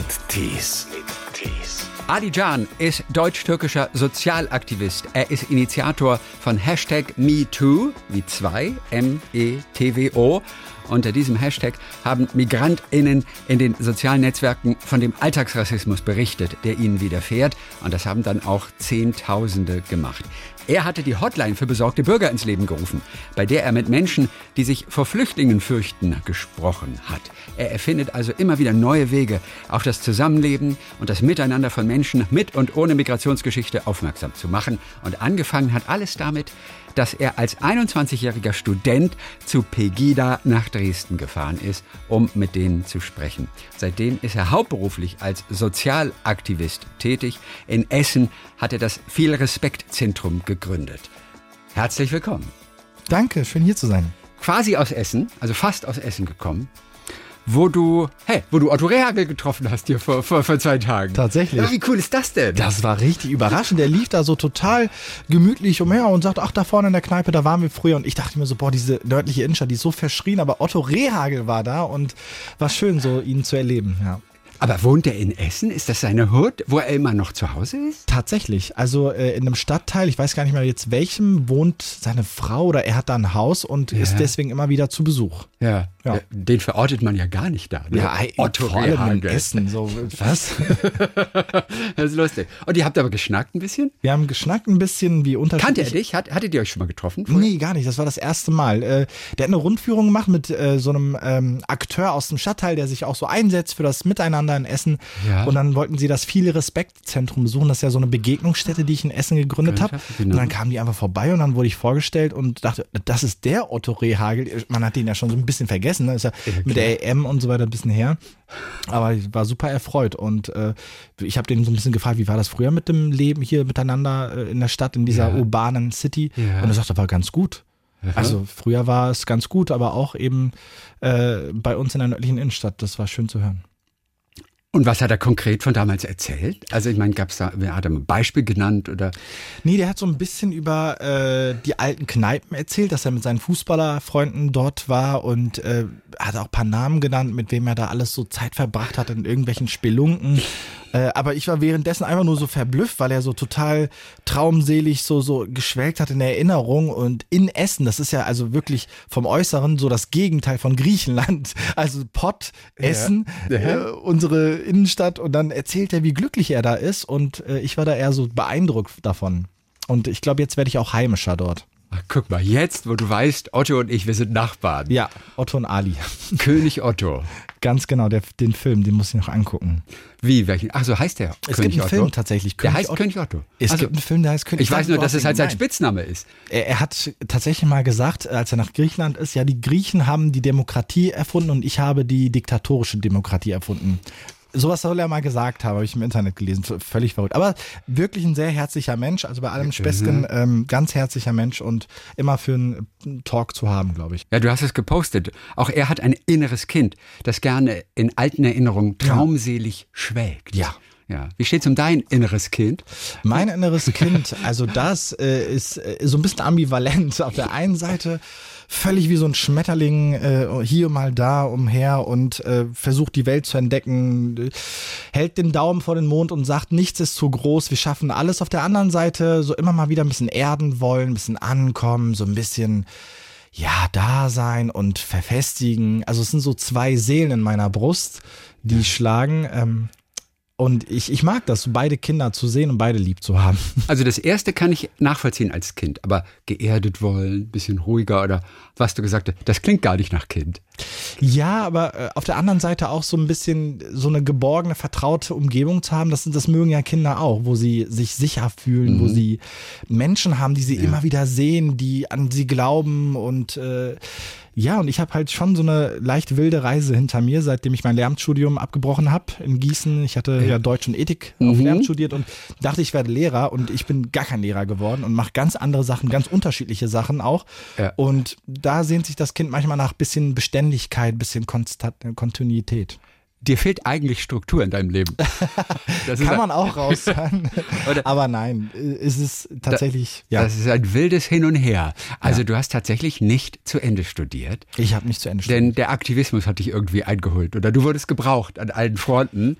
mit Tees. Adi Can ist deutsch-türkischer Sozialaktivist. Er ist Initiator von Hashtag MeToo, wie zwei, M-E-T-W-O. Unter diesem Hashtag haben MigrantInnen in den sozialen Netzwerken von dem Alltagsrassismus berichtet, der ihnen widerfährt. Und das haben dann auch Zehntausende gemacht. Er hatte die Hotline für besorgte Bürger ins Leben gerufen, bei der er mit Menschen, die sich vor Flüchtlingen fürchten, gesprochen hat. Er erfindet also immer wieder neue Wege, auf das Zusammenleben und das Miteinander von Menschen mit und ohne Migrationsgeschichte aufmerksam zu machen. Und angefangen hat alles damit, dass er als 21-jähriger Student zu Pegida nach Dresden gefahren ist, um mit denen zu sprechen. Seitdem ist er hauptberuflich als Sozialaktivist tätig. In Essen hat er das Viel Respekt Zentrum gegründet. Herzlich willkommen. Danke, schön hier zu sein. Quasi aus Essen, also fast aus Essen gekommen wo du, hey, wo du Otto Rehagel getroffen hast hier vor, vor, vor zwei Tagen. Tatsächlich. Ja, wie cool ist das denn? Das war richtig überraschend. Der lief da so total gemütlich umher und sagt, ach, da vorne in der Kneipe, da waren wir früher. Und ich dachte mir so, boah, diese nördliche Innenstadt, die ist so verschrien, aber Otto Rehagel war da und war schön, so ihn zu erleben, ja. Aber wohnt er in Essen? Ist das seine Hut, wo er immer noch zu Hause ist? Tatsächlich. Also äh, in einem Stadtteil, ich weiß gar nicht mehr jetzt welchem, wohnt seine Frau oder er hat da ein Haus und ja. ist deswegen immer wieder zu Besuch. Ja. Ja. Äh, den verortet man ja gar nicht da. Ne? Ja, Otto vor allem in Essen. So, was? das ist lustig. Und ihr habt aber geschnackt ein bisschen? Wir haben geschnackt ein bisschen, wie unterschiedlich. Kannte er dich? Hat, hattet ihr euch schon mal getroffen? Vorher? Nee, gar nicht. Das war das erste Mal. Äh, der hat eine Rundführung gemacht mit äh, so einem ähm, Akteur aus dem Stadtteil, der sich auch so einsetzt für das Miteinander in Essen. Ja. Und dann wollten sie das Viele Respekt Zentrum besuchen. Das ist ja so eine Begegnungsstätte, die ich in Essen gegründet habe. Genau. Und dann kamen die einfach vorbei und dann wurde ich vorgestellt und dachte, das ist der Otto Rehagel. Man hat den ja schon so ein bisschen vergessen. Ne? Ist ja, ja mit der EM und so weiter ein bisschen her. Aber ich war super erfreut und äh, ich habe den so ein bisschen gefragt, wie war das früher mit dem Leben hier miteinander äh, in der Stadt, in dieser ja. urbanen City? Und er sagte, war ganz gut. Also früher war es ganz gut, aber auch eben äh, bei uns in der nördlichen Innenstadt. Das war schön zu hören. Und was hat er konkret von damals erzählt? Also ich meine, gab es da, hat er ein Beispiel genannt oder? Nee, der hat so ein bisschen über äh, die alten Kneipen erzählt, dass er mit seinen Fußballerfreunden dort war und äh, hat auch ein paar Namen genannt, mit wem er da alles so Zeit verbracht hat in irgendwelchen Spelunken. Äh, aber ich war währenddessen einfach nur so verblüfft, weil er so total traumselig so, so geschwelgt hat in der Erinnerung und in Essen, das ist ja also wirklich vom Äußeren so das Gegenteil von Griechenland. Also Pott, Essen, ja. Ja. Äh, unsere Innenstadt und dann erzählt er, wie glücklich er da ist und äh, ich war da eher so beeindruckt davon. Und ich glaube, jetzt werde ich auch heimischer dort. Ach, guck mal, jetzt, wo du weißt, Otto und ich, wir sind Nachbarn. Ja, Otto und Ali. König Otto. Ganz genau, der, den Film, den muss ich noch angucken. Wie? Welchen? Ach so, heißt der es König gibt einen Otto? Film tatsächlich. König der heißt Otto. König Otto. Es also, gibt einen Film, der heißt König Otto. Ich weiß nur, dass es halt sein Spitzname ist. Er, er, hat tatsächlich mal gesagt, als er nach Griechenland ist, ja, die Griechen haben die Demokratie erfunden und ich habe die diktatorische Demokratie erfunden. Sowas soll er mal gesagt haben, habe ich im Internet gelesen. Völlig verrückt. Aber wirklich ein sehr herzlicher Mensch. Also bei allem Späßchen, mhm. ähm, ganz herzlicher Mensch und immer für einen Talk zu haben, glaube ich. Ja, du hast es gepostet. Auch er hat ein inneres Kind, das gerne in alten Erinnerungen traumselig ja. schwelgt. Ja. Ja. Wie steht's um dein inneres Kind? Mein inneres Kind, also das äh, ist äh, so ein bisschen ambivalent. Auf der einen Seite völlig wie so ein Schmetterling äh, hier mal da umher und äh, versucht die Welt zu entdecken, hält den Daumen vor den Mond und sagt, nichts ist zu groß, wir schaffen alles. Auf der anderen Seite so immer mal wieder ein bisschen erden wollen, ein bisschen ankommen, so ein bisschen ja, da sein und verfestigen. Also es sind so zwei Seelen in meiner Brust, die schlagen. Ähm, und ich, ich mag das, beide Kinder zu sehen und beide lieb zu haben. Also das erste kann ich nachvollziehen als Kind, aber geerdet wollen, bisschen ruhiger oder was du gesagt hast, das klingt gar nicht nach Kind. Ja, aber äh, auf der anderen Seite auch so ein bisschen so eine geborgene, vertraute Umgebung zu haben, das, das mögen ja Kinder auch, wo sie sich sicher fühlen, mhm. wo sie Menschen haben, die sie ja. immer wieder sehen, die an sie glauben und äh, ja, und ich habe halt schon so eine leicht wilde Reise hinter mir, seitdem ich mein Lehramtsstudium abgebrochen habe in Gießen. Ich hatte ja Deutsch und Ethik mhm. auf Lehramt studiert und dachte, ich werde Lehrer und ich bin gar kein Lehrer geworden und mache ganz andere Sachen, ganz unterschiedliche Sachen auch. Ja. Und da sehnt sich das Kind manchmal nach bisschen Beständigkeit, bisschen Konstant Kontinuität. dir fehlt eigentlich Struktur in deinem Leben. Kann man auch raushören. Aber nein, ist es tatsächlich. Da, ja. Das ist ein wildes Hin und Her. Also ja. du hast tatsächlich nicht zu Ende studiert. Ich habe nicht zu Ende studiert. Denn der Aktivismus hat dich irgendwie eingeholt oder du wurdest gebraucht an allen Fronten.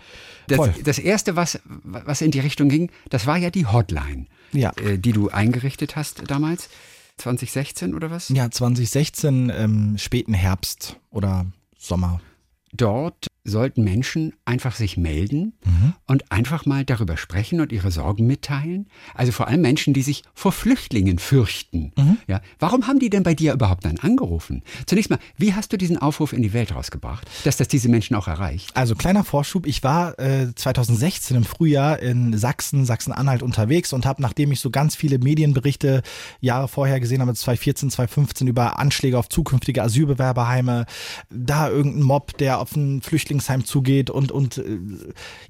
Das, das erste, was, was in die Richtung ging, das war ja die Hotline, ja. Äh, die du eingerichtet hast damals. 2016 oder was? Ja, 2016, ähm, späten Herbst oder Sommer. Dort sollten Menschen einfach sich melden mhm. und einfach mal darüber sprechen und ihre Sorgen mitteilen. Also vor allem Menschen, die sich vor Flüchtlingen fürchten. Mhm. Ja, warum haben die denn bei dir überhaupt dann angerufen? Zunächst mal, wie hast du diesen Aufruf in die Welt rausgebracht, dass das diese Menschen auch erreicht? Also kleiner Vorschub, ich war äh, 2016 im Frühjahr in Sachsen, Sachsen-Anhalt unterwegs und habe, nachdem ich so ganz viele Medienberichte Jahre vorher gesehen habe, 2014, 2015 über Anschläge auf zukünftige Asylbewerberheime, da irgendein Mob, der auf ein Flüchtlingsheim zugeht und, und äh,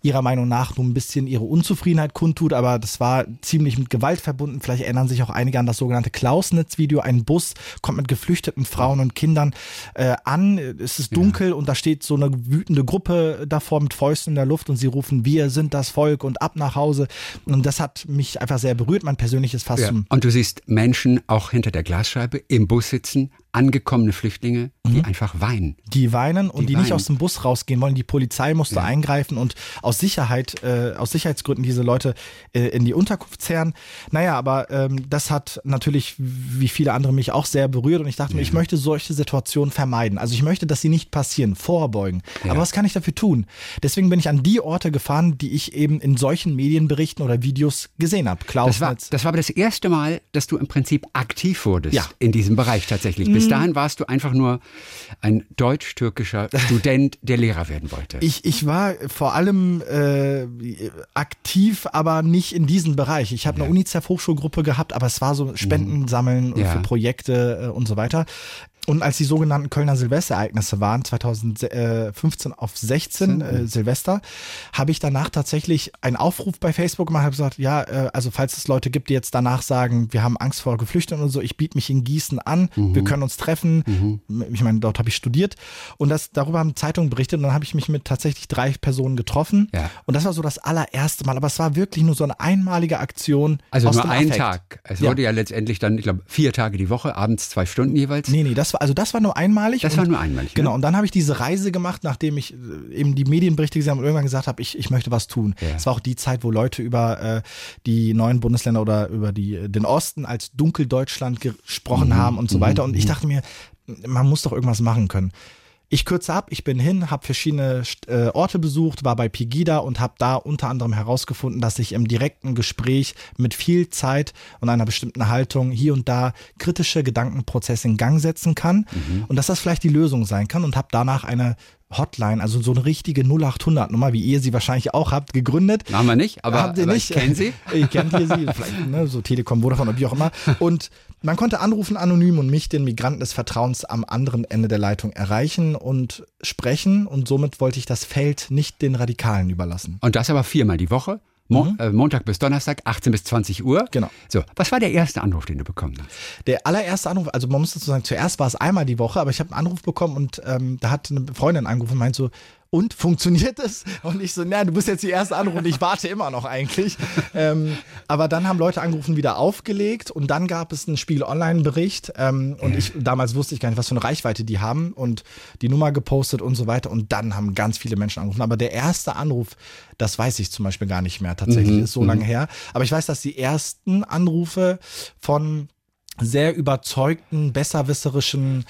ihrer Meinung nach nur ein bisschen ihre Unzufriedenheit kundtut, aber das war ziemlich mit Gewalt verbunden. Vielleicht erinnern sich auch einige an das sogenannte Klausnitz-Video. Ein Bus kommt mit geflüchteten Frauen und Kindern äh, an. Es ist dunkel ja. und da steht so eine wütende Gruppe davor mit Fäusten in der Luft und sie rufen, wir sind das Volk und ab nach Hause. Und das hat mich einfach sehr berührt. Mein persönliches Fass. Ja. Und du siehst Menschen auch hinter der Glasscheibe im Bus sitzen, angekommene Flüchtlinge, die mhm. einfach weinen. Die weinen und die, die weinen. nicht aus dem Bus rausgehen wollen. Die Polizei musste ja. eingreifen und aus Sicherheit, äh, aus Sicherheitsgründen diese Leute äh, in die Unterkunft zerren. Naja, aber ähm, das hat natürlich, wie viele andere, mich auch sehr berührt und ich dachte ja. mir, ich möchte solche Situationen vermeiden. Also ich möchte, dass sie nicht passieren, vorbeugen. Ja. Aber was kann ich dafür tun? Deswegen bin ich an die Orte gefahren, die ich eben in solchen Medienberichten oder Videos gesehen habe. Klaus das war, das war aber das erste Mal, dass du im Prinzip aktiv wurdest in diesem Bereich tatsächlich. Bis mhm. dahin warst du einfach nur ein deutsch-türkischer Student, der Lehrer werden wollte. Ich, ich war vor allem äh, aktiv, aber nicht in diesem Bereich. Ich habe ja. eine UNICEF-Hochschulgruppe gehabt, aber es war so Spenden sammeln ja. für Projekte äh, und so weiter. Und als die sogenannten Kölner Silvesterereignisse waren, 2015 auf 16 äh, Silvester, habe ich danach tatsächlich einen Aufruf bei Facebook gemacht, habe gesagt, ja, äh, also falls es Leute gibt, die jetzt danach sagen, wir haben Angst vor Geflüchteten und so, ich biete mich in Gießen an, mhm. wir können uns treffen. Mhm. Ich meine, dort habe ich studiert und das darüber haben Zeitungen berichtet und dann habe ich mich mit tatsächlich drei Personen getroffen. Ja. Und das war so das allererste Mal, aber es war wirklich nur so eine einmalige Aktion. Also nur ein Tag. Es wurde ja. ja letztendlich dann, ich glaube, vier Tage die Woche, abends zwei Stunden jeweils. Nee, nee, das war also das war nur einmalig. Das war nur einmalig. Genau, ne? und dann habe ich diese Reise gemacht, nachdem ich äh, eben die Medienberichte gesehen habe und irgendwann gesagt habe, ich, ich möchte was tun. Es ja. war auch die Zeit, wo Leute über äh, die neuen Bundesländer oder über die, den Osten als Dunkeldeutschland gesprochen mhm. haben und so weiter. Und ich mhm. dachte mir, man muss doch irgendwas machen können. Ich kürze ab, ich bin hin, habe verschiedene äh, Orte besucht, war bei Pegida und habe da unter anderem herausgefunden, dass ich im direkten Gespräch mit viel Zeit und einer bestimmten Haltung hier und da kritische Gedankenprozesse in Gang setzen kann mhm. und dass das vielleicht die Lösung sein kann und habe danach eine Hotline, also so eine richtige 0800 Nummer, wie ihr sie wahrscheinlich auch habt, gegründet. Haben wir nicht, aber, habt ihr aber nicht. ich kenne sie. ich kenne sie, vielleicht ne, so Telekom, Vodafone oder wie auch immer. Und man konnte anrufen anonym und mich, den Migranten des Vertrauens, am anderen Ende der Leitung erreichen und sprechen. Und somit wollte ich das Feld nicht den Radikalen überlassen. Und das aber viermal die Woche? Mo mhm. äh, Montag bis Donnerstag, 18 bis 20 Uhr. Genau. So, was war der erste Anruf, den du bekommen hast? Der allererste Anruf, also man muss dazu sagen, zuerst war es einmal die Woche, aber ich habe einen Anruf bekommen und ähm, da hat eine Freundin angerufen und meint so, und funktioniert es? Und ich so, na, du bist jetzt die erste Anruf und ich warte immer noch eigentlich. ähm, aber dann haben Leute angerufen, wieder aufgelegt und dann gab es einen Spiel-Online-Bericht ähm, und ich, damals wusste ich gar nicht, was für eine Reichweite die haben und die Nummer gepostet und so weiter und dann haben ganz viele Menschen angerufen. Aber der erste Anruf, das weiß ich zum Beispiel gar nicht mehr tatsächlich, mhm. ist so lange mhm. her. Aber ich weiß, dass die ersten Anrufe von sehr überzeugten, besserwisserischen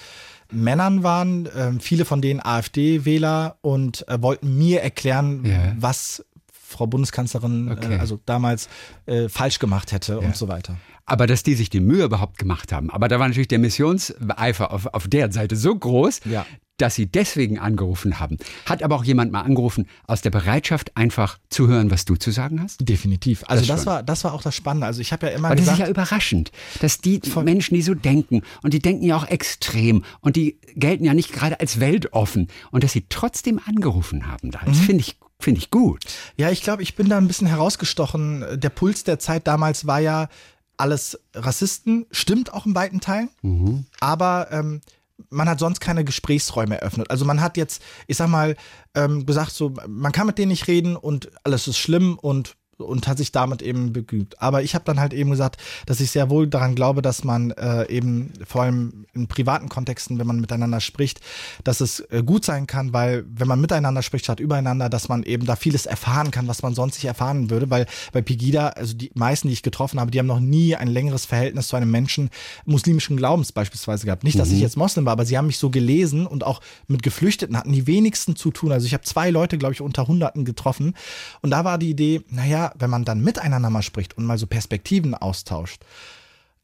Männern waren, äh, viele von denen AfD-Wähler und äh, wollten mir erklären, yeah. was Frau Bundeskanzlerin äh, okay. äh, also damals äh, falsch gemacht hätte yeah. und so weiter. Aber dass die sich die Mühe überhaupt gemacht haben. Aber da war natürlich der Missionseifer auf, auf deren Seite so groß, ja dass sie deswegen angerufen haben. Hat aber auch jemand mal angerufen aus der Bereitschaft, einfach zu hören, was du zu sagen hast? Definitiv. Also das, das war, das war auch das Spannende. Also ich habe ja immer Aber gesagt, das ist ja überraschend, dass die Menschen, die so denken und die denken ja auch extrem und die gelten ja nicht gerade als weltoffen und dass sie trotzdem angerufen haben, das mhm. finde ich Finde ich gut. Ja, ich glaube, ich bin da ein bisschen herausgestochen. Der Puls der Zeit damals war ja alles Rassisten, stimmt auch in weiten Teilen. Mhm. Aber ähm, man hat sonst keine Gesprächsräume eröffnet. Also man hat jetzt, ich sag mal, ähm, gesagt, so, man kann mit denen nicht reden und alles ist schlimm und und hat sich damit eben begnügt. Aber ich habe dann halt eben gesagt, dass ich sehr wohl daran glaube, dass man äh, eben vor allem in privaten Kontexten, wenn man miteinander spricht, dass es äh, gut sein kann, weil wenn man miteinander spricht statt übereinander, dass man eben da vieles erfahren kann, was man sonst nicht erfahren würde, weil bei Pegida, also die meisten, die ich getroffen habe, die haben noch nie ein längeres Verhältnis zu einem Menschen muslimischen Glaubens beispielsweise gehabt. Nicht, dass mhm. ich jetzt Moslem war, aber sie haben mich so gelesen und auch mit Geflüchteten hatten die wenigsten zu tun. Also ich habe zwei Leute, glaube ich, unter Hunderten getroffen und da war die Idee, naja, wenn man dann miteinander mal spricht und mal so Perspektiven austauscht,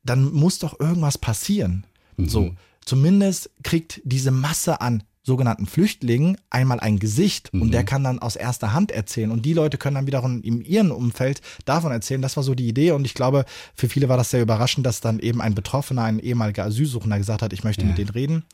dann muss doch irgendwas passieren. Mhm. So, zumindest kriegt diese Masse an sogenannten Flüchtlingen einmal ein Gesicht mhm. und der kann dann aus erster Hand erzählen und die Leute können dann wiederum in ihrem Umfeld davon erzählen. Das war so die Idee und ich glaube, für viele war das sehr überraschend, dass dann eben ein Betroffener, ein ehemaliger Asylsuchender gesagt hat, ich möchte ja. mit denen reden.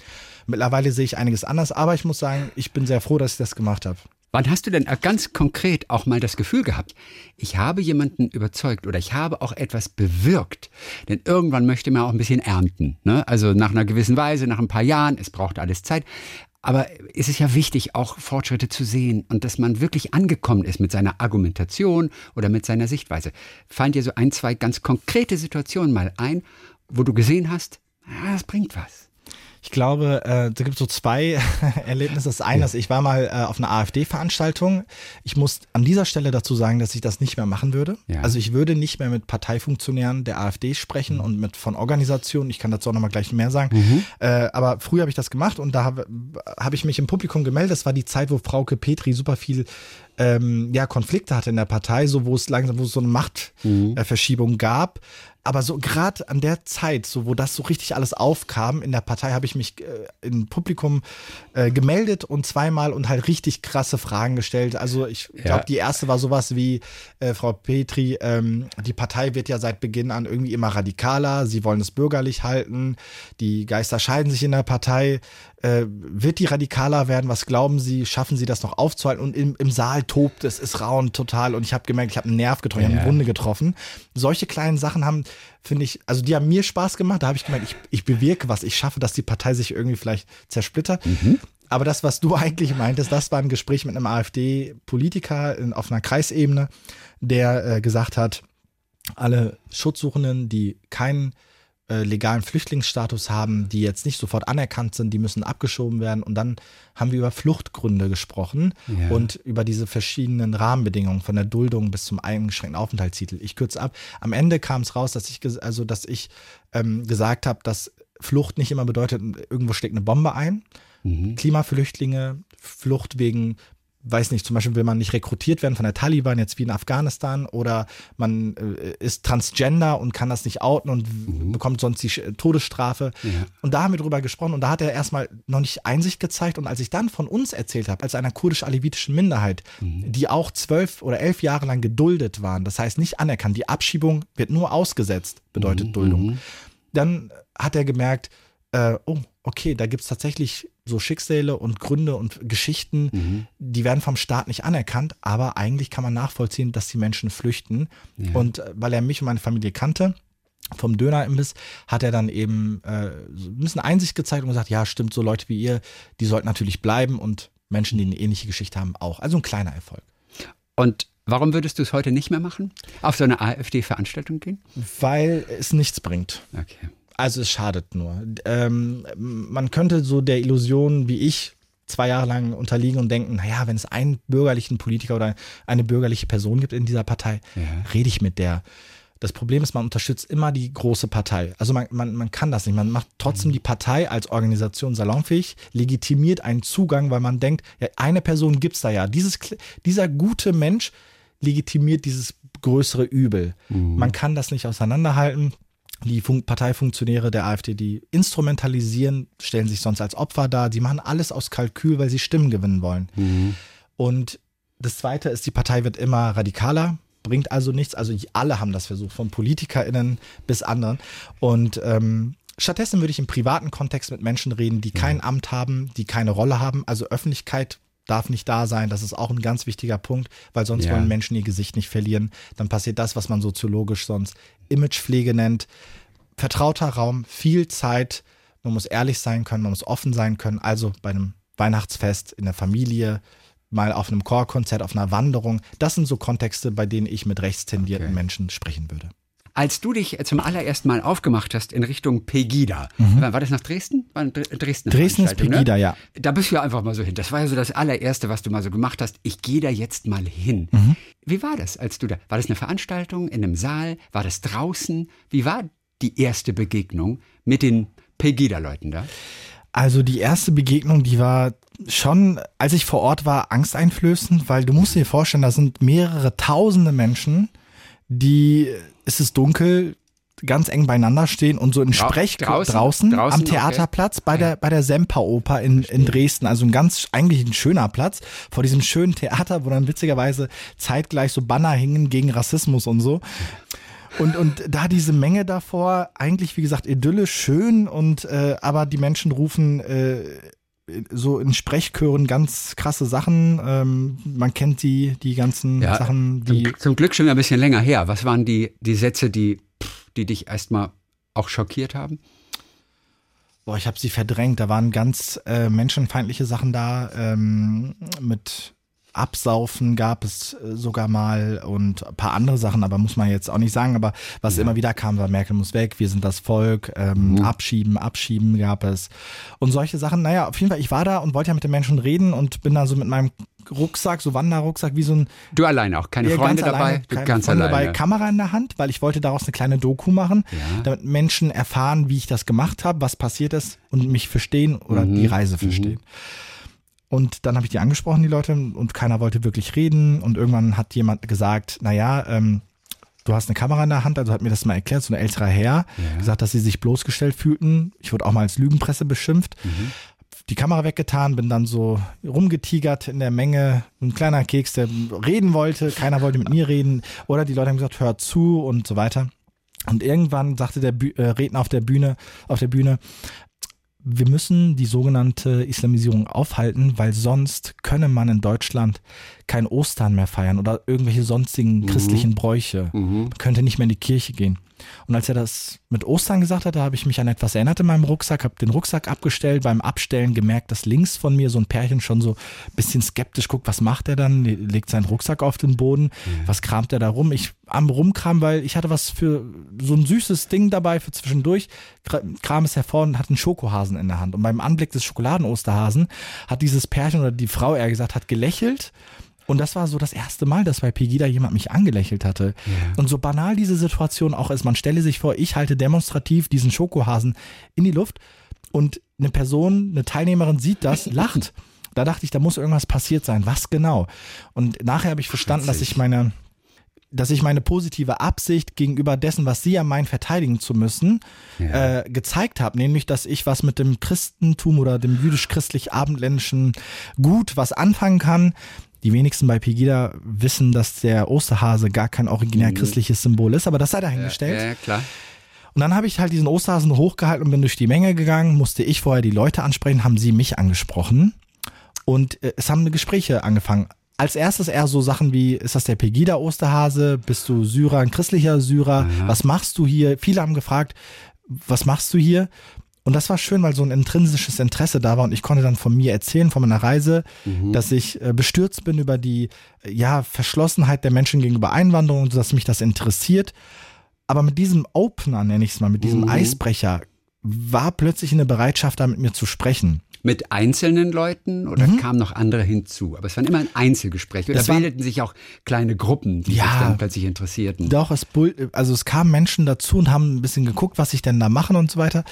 Mittlerweile sehe ich einiges anders, aber ich muss sagen, ich bin sehr froh, dass ich das gemacht habe. Wann hast du denn ganz konkret auch mal das Gefühl gehabt, ich habe jemanden überzeugt oder ich habe auch etwas bewirkt? Denn irgendwann möchte man auch ein bisschen ernten. Ne? Also nach einer gewissen Weise, nach ein paar Jahren, es braucht alles Zeit. Aber es ist ja wichtig, auch Fortschritte zu sehen und dass man wirklich angekommen ist mit seiner Argumentation oder mit seiner Sichtweise. Fallen dir so ein, zwei ganz konkrete Situationen mal ein, wo du gesehen hast, ja, das bringt was? Ich glaube, äh, da gibt es so zwei Erlebnisse. Das eine ist, ich war mal äh, auf einer AfD-Veranstaltung. Ich muss an dieser Stelle dazu sagen, dass ich das nicht mehr machen würde. Ja. Also ich würde nicht mehr mit Parteifunktionären der AfD sprechen mhm. und mit von Organisationen. Ich kann dazu auch nochmal gleich mehr sagen. Mhm. Äh, aber früher habe ich das gemacht und da habe hab ich mich im Publikum gemeldet. Das war die Zeit, wo Frauke Petri super viel ähm, ja, Konflikte hatte in der Partei, so wo es langsam, wo es so eine Machtverschiebung mhm. gab. Aber so gerade an der Zeit, so wo das so richtig alles aufkam in der Partei, habe ich mich äh, im Publikum äh, gemeldet und zweimal und halt richtig krasse Fragen gestellt. Also ich glaube, ja. die erste war sowas wie äh, Frau Petri, ähm, die Partei wird ja seit Beginn an irgendwie immer radikaler. Sie wollen es bürgerlich halten. Die Geister scheiden sich in der Partei. Äh, wird die radikaler werden? Was glauben Sie? Schaffen Sie das noch aufzuhalten? Und im, im Saal tobt es, ist rauen total. Und ich habe gemerkt, ich habe einen Nerv getroffen, ich habe eine Wunde getroffen. Solche kleinen Sachen haben, finde ich, also die haben mir Spaß gemacht. Da habe ich gemerkt, ich, ich bewirke was. Ich schaffe, dass die Partei sich irgendwie vielleicht zersplittert. Mhm. Aber das, was du eigentlich meintest, das war ein Gespräch mit einem AfD-Politiker auf einer Kreisebene, der äh, gesagt hat, alle Schutzsuchenden, die keinen äh, legalen Flüchtlingsstatus haben, die jetzt nicht sofort anerkannt sind, die müssen abgeschoben werden. Und dann haben wir über Fluchtgründe gesprochen ja. und über diese verschiedenen Rahmenbedingungen von der Duldung bis zum eingeschränkten Aufenthaltstitel. Ich kürze ab. Am Ende kam es raus, dass ich, also, dass ich ähm, gesagt habe, dass Flucht nicht immer bedeutet, irgendwo steckt eine Bombe ein. Mhm. Klimaflüchtlinge, Flucht wegen weiß nicht, zum Beispiel will man nicht rekrutiert werden von der Taliban, jetzt wie in Afghanistan, oder man äh, ist transgender und kann das nicht outen und mhm. bekommt sonst die Todesstrafe. Ja. Und da haben wir drüber gesprochen und da hat er erstmal noch nicht Einsicht gezeigt. Und als ich dann von uns erzählt habe, als einer kurdisch-alevitischen Minderheit, mhm. die auch zwölf oder elf Jahre lang geduldet waren, das heißt nicht anerkannt, die Abschiebung wird nur ausgesetzt, bedeutet mhm. Duldung, mhm. dann hat er gemerkt, äh, oh, okay, da gibt es tatsächlich so Schicksale und Gründe und Geschichten, mhm. die werden vom Staat nicht anerkannt, aber eigentlich kann man nachvollziehen, dass die Menschen flüchten. Ja. Und äh, weil er mich und meine Familie kannte, vom Dönerimbiss hat er dann eben äh, ein bisschen Einsicht gezeigt und gesagt, ja, stimmt, so Leute wie ihr, die sollten natürlich bleiben und Menschen, die eine ähnliche Geschichte haben, auch. Also ein kleiner Erfolg. Und warum würdest du es heute nicht mehr machen? Auf so eine AfD-Veranstaltung gehen? Weil es nichts bringt. Okay. Also es schadet nur. Ähm, man könnte so der Illusion wie ich zwei Jahre lang unterliegen und denken, naja, wenn es einen bürgerlichen Politiker oder eine bürgerliche Person gibt in dieser Partei, ja. rede ich mit der. Das Problem ist, man unterstützt immer die große Partei. Also man, man, man kann das nicht. Man macht trotzdem mhm. die Partei als Organisation salonfähig, legitimiert einen Zugang, weil man denkt, ja, eine Person gibt es da ja. Dieses, dieser gute Mensch legitimiert dieses größere Übel. Mhm. Man kann das nicht auseinanderhalten die Fun Parteifunktionäre der AfD, die instrumentalisieren, stellen sich sonst als Opfer dar. Die machen alles aus Kalkül, weil sie Stimmen gewinnen wollen. Mhm. Und das Zweite ist, die Partei wird immer radikaler, bringt also nichts. Also alle haben das versucht, von PolitikerInnen bis anderen. Und ähm, stattdessen würde ich im privaten Kontext mit Menschen reden, die kein mhm. Amt haben, die keine Rolle haben. Also Öffentlichkeit darf nicht da sein. Das ist auch ein ganz wichtiger Punkt, weil sonst ja. wollen Menschen ihr Gesicht nicht verlieren. Dann passiert das, was man soziologisch sonst Imagepflege nennt. Vertrauter Raum, viel Zeit man muss ehrlich sein können, man muss offen sein können. Also bei einem Weihnachtsfest in der Familie, mal auf einem Chorkonzert, auf einer Wanderung. Das sind so Kontexte, bei denen ich mit rechtstendierten okay. Menschen sprechen würde. Als du dich zum allerersten Mal aufgemacht hast in Richtung Pegida, mhm. war das nach Dresden? War Dresden, Dresden ist ne? Pegida, ne? ja. Da bist du ja einfach mal so hin. Das war ja so das allererste, was du mal so gemacht hast. Ich gehe da jetzt mal hin. Mhm. Wie war das, als du da? War das eine Veranstaltung in einem Saal? War das draußen? Wie war die erste Begegnung mit den Pegida-Leuten da? Also die erste Begegnung, die war schon, als ich vor Ort war, angsteinflößend, weil du musst dir vorstellen, da sind mehrere tausende Menschen, die ist es dunkel, ganz eng beieinander stehen und so in Sprech draußen, draußen, draußen am Theaterplatz okay. bei der bei der Semperoper in, in Dresden, also ein ganz eigentlich ein schöner Platz. Vor diesem schönen Theater, wo dann witzigerweise zeitgleich so Banner hingen gegen Rassismus und so. Und, und da diese Menge davor, eigentlich wie gesagt idyllisch schön und äh, aber die Menschen rufen äh, so in Sprechchören ganz krasse Sachen. Ähm, man kennt die, die ganzen ja, Sachen, die. Zum, zum, Glück schon ein bisschen länger her. Was waren die, die Sätze, die, die dich erstmal auch schockiert haben? Boah, ich habe sie verdrängt. Da waren ganz äh, menschenfeindliche Sachen da ähm, mit Absaufen gab es äh, sogar mal und ein paar andere Sachen, aber muss man jetzt auch nicht sagen. Aber was ja. immer wieder kam, war Merkel muss weg, wir sind das Volk, ähm, mhm. abschieben, abschieben gab es. Und solche Sachen, naja, auf jeden Fall, ich war da und wollte ja mit den Menschen reden und bin da so mit meinem Rucksack, so Wanderrucksack, wie so ein. Du alleine auch, keine Freunde dabei, alleine, du ganz Freunde alleine. dabei, Kamera in der Hand, weil ich wollte daraus eine kleine Doku machen, ja. damit Menschen erfahren, wie ich das gemacht habe, was passiert ist und mich verstehen oder mhm. die Reise verstehen. Mhm. Und dann habe ich die angesprochen, die Leute, und keiner wollte wirklich reden. Und irgendwann hat jemand gesagt, naja, ähm, du hast eine Kamera in der Hand, also hat mir das mal erklärt, so ein älterer Herr, ja. gesagt, dass sie sich bloßgestellt fühlten. Ich wurde auch mal als Lügenpresse beschimpft. Mhm. Die Kamera weggetan, bin dann so rumgetigert in der Menge. Ein kleiner Keks, der reden wollte, keiner wollte mit mir reden. Oder die Leute haben gesagt, hör zu und so weiter. Und irgendwann sagte der Bü äh, Redner auf der Bühne, auf der Bühne, wir müssen die sogenannte Islamisierung aufhalten, weil sonst könne man in Deutschland kein Ostern mehr feiern oder irgendwelche sonstigen mhm. christlichen Bräuche. Mhm. Man könnte nicht mehr in die Kirche gehen. Und als er das mit Ostern gesagt hat, da habe ich mich an etwas erinnert in meinem Rucksack, habe den Rucksack abgestellt, beim Abstellen gemerkt, dass links von mir so ein Pärchen schon so ein bisschen skeptisch guckt, was macht er dann? Legt seinen Rucksack auf den Boden, mhm. was kramt er da rum? Ich am Rumkram, weil ich hatte was für so ein süßes Ding dabei für zwischendurch, kram es hervor und hat einen Schokohasen in der Hand. Und beim Anblick des Schokoladen-Osterhasen hat dieses Pärchen oder die Frau eher gesagt, hat gelächelt und das war so das erste Mal, dass bei Pegida jemand mich angelächelt hatte. Ja. Und so banal diese Situation auch ist, man stelle sich vor, ich halte demonstrativ diesen Schokohasen in die Luft und eine Person, eine Teilnehmerin sieht das, lacht. Da dachte ich, da muss irgendwas passiert sein. Was genau? Und nachher habe ich verstanden, dass ich meine, dass ich meine positive Absicht gegenüber dessen, was sie ja meinen, verteidigen zu müssen, ja. äh, gezeigt habe. Nämlich, dass ich was mit dem Christentum oder dem jüdisch-christlich-abendländischen Gut was anfangen kann, die wenigsten bei Pegida wissen, dass der Osterhase gar kein originär mhm. christliches Symbol ist, aber das sei dahingestellt. Ja, ja, klar. Und dann habe ich halt diesen Osterhasen hochgehalten und bin durch die Menge gegangen, musste ich vorher die Leute ansprechen, haben sie mich angesprochen und äh, es haben Gespräche angefangen. Als erstes eher so Sachen wie, ist das der Pegida-Osterhase? Bist du Syrer, ein christlicher Syrer? Ja. Was machst du hier? Viele haben gefragt, was machst du hier? Und das war schön, weil so ein intrinsisches Interesse da war und ich konnte dann von mir erzählen, von meiner Reise, mhm. dass ich äh, bestürzt bin über die ja, Verschlossenheit der Menschen gegenüber Einwanderung, dass mich das interessiert. Aber mit diesem Opener, nenne ich es mal, mit diesem mhm. Eisbrecher, war plötzlich eine Bereitschaft, da mit mir zu sprechen mit einzelnen Leuten oder mhm. kamen noch andere hinzu? Aber es waren immer ein Einzelgespräch. Oder bildeten sich auch kleine Gruppen, die ja, sich dann plötzlich interessierten? Doch, es, also es kamen Menschen dazu und haben ein bisschen geguckt, was ich denn da machen und so weiter.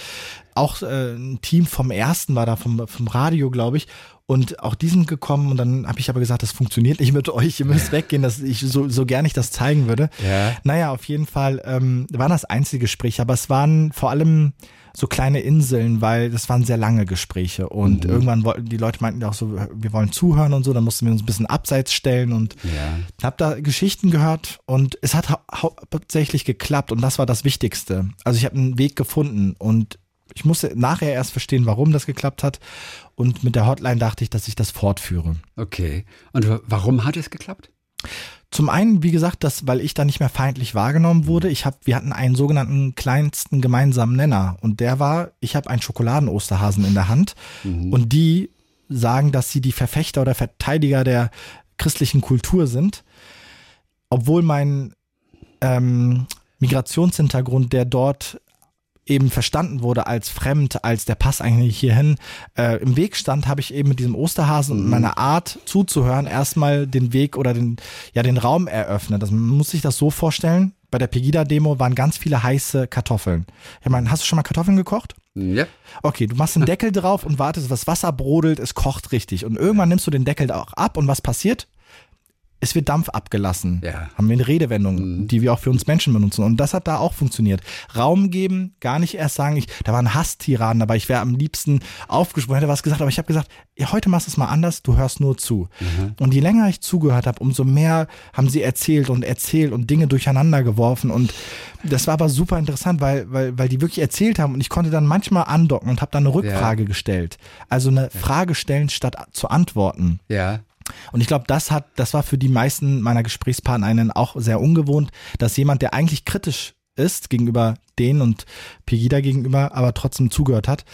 Auch äh, ein Team vom ersten war da, vom, vom Radio, glaube ich. Und auch die sind gekommen und dann habe ich aber gesagt, das funktioniert nicht mit euch, ihr müsst weggehen, dass ich so, so gern ich das zeigen würde. Ja. Naja, auf jeden Fall ähm, waren das Einzelgespräche, aber es waren vor allem so kleine Inseln, weil das waren sehr lange Gespräche und mhm. irgendwann wollten die Leute meinten auch so, wir wollen zuhören und so, dann mussten wir uns ein bisschen abseits stellen und ja. habe da Geschichten gehört und es hat hau hauptsächlich geklappt und das war das Wichtigste. Also ich habe einen Weg gefunden und ich musste nachher erst verstehen, warum das geklappt hat und mit der Hotline dachte ich, dass ich das fortführe. Okay. Und warum hat es geklappt? Zum einen, wie gesagt, das, weil ich da nicht mehr feindlich wahrgenommen wurde. Ich hab, wir hatten einen sogenannten kleinsten gemeinsamen Nenner und der war, ich habe einen Schokoladen-Osterhasen in der Hand mhm. und die sagen, dass sie die Verfechter oder Verteidiger der christlichen Kultur sind, obwohl mein ähm, Migrationshintergrund, der dort eben verstanden wurde als fremd, als der Pass eigentlich hierhin äh, im Weg stand, habe ich eben mit diesem Osterhasen und mhm. meiner Art zuzuhören erstmal den Weg oder den ja den Raum eröffnet. Also man muss sich das so vorstellen. Bei der Pegida-Demo waren ganz viele heiße Kartoffeln. Ich meine, hast du schon mal Kartoffeln gekocht? Ja. Okay, du machst einen Deckel drauf und wartest, das Wasser brodelt, es kocht richtig. Und irgendwann nimmst du den Deckel auch ab und was passiert? Es wird Dampf abgelassen. Ja. Haben wir eine Redewendung, mhm. die wir auch für uns Menschen benutzen. Und das hat da auch funktioniert. Raum geben, gar nicht erst sagen, ich, da waren Hasstiraden dabei, ich wäre am liebsten aufgesprungen, hätte was gesagt, aber ich habe gesagt, ja, heute machst du es mal anders, du hörst nur zu. Mhm. Und je länger ich zugehört habe, umso mehr haben sie erzählt und erzählt und Dinge durcheinander geworfen. Und das war aber super interessant, weil, weil, weil die wirklich erzählt haben und ich konnte dann manchmal andocken und habe dann eine Rückfrage ja. gestellt. Also eine Frage stellen statt zu antworten. Ja. Und ich glaube, das hat, das war für die meisten meiner GesprächspartnerInnen auch sehr ungewohnt, dass jemand, der eigentlich kritisch ist gegenüber denen und Pegida gegenüber, aber trotzdem zugehört hat.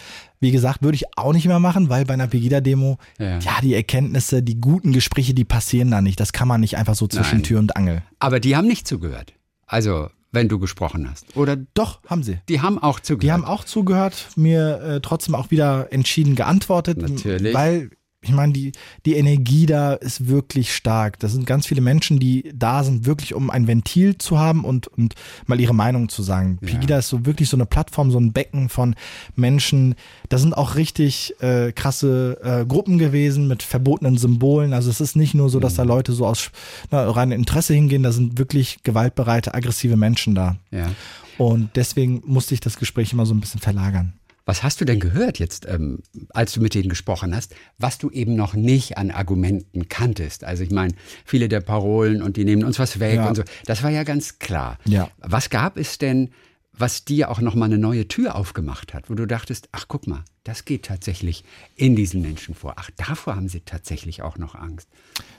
Wie gesagt, würde ich auch nicht mehr machen, weil bei einer Pegida-Demo, ja. ja. die Erkenntnisse, die guten Gespräche, die passieren da nicht. Das kann man nicht einfach so zwischen Nein. Tür und Angel. Aber die haben nicht zugehört. Also, wenn du gesprochen hast. Oder doch, haben sie. Die haben auch zugehört. Die haben auch zugehört, mir äh, trotzdem auch wieder entschieden geantwortet. Natürlich. Weil ich meine, die, die Energie da ist wirklich stark. Das sind ganz viele Menschen, die da sind, wirklich um ein Ventil zu haben und, und mal ihre Meinung zu sagen. Ja. Pegida ist so wirklich so eine Plattform, so ein Becken von Menschen. Da sind auch richtig äh, krasse äh, Gruppen gewesen mit verbotenen Symbolen. Also es ist nicht nur so, dass mhm. da Leute so aus na, reinem Interesse hingehen, da sind wirklich gewaltbereite, aggressive Menschen da. Ja. Und deswegen musste ich das Gespräch immer so ein bisschen verlagern. Was hast du denn gehört jetzt, ähm, als du mit denen gesprochen hast, was du eben noch nicht an Argumenten kanntest? Also ich meine, viele der Parolen und die nehmen uns was weg ja. und so, das war ja ganz klar. Ja. Was gab es denn, was dir auch noch mal eine neue Tür aufgemacht hat, wo du dachtest, ach guck mal, das geht tatsächlich in diesen Menschen vor. Ach, davor haben sie tatsächlich auch noch Angst.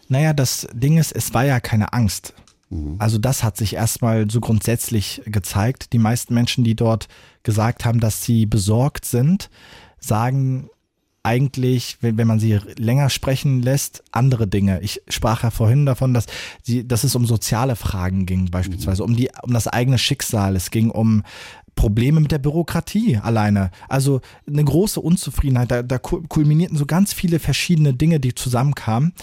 Naja, das Ding ist, es war ja keine Angst. Mhm. Also das hat sich erstmal so grundsätzlich gezeigt. Die meisten Menschen, die dort gesagt haben, dass sie besorgt sind, sagen eigentlich, wenn, wenn man sie länger sprechen lässt, andere Dinge. Ich sprach ja vorhin davon, dass, sie, dass es um soziale Fragen ging, beispielsweise mhm. um, die, um das eigene Schicksal. Es ging um Probleme mit der Bürokratie alleine. Also eine große Unzufriedenheit. Da, da kulminierten so ganz viele verschiedene Dinge, die zusammenkamen.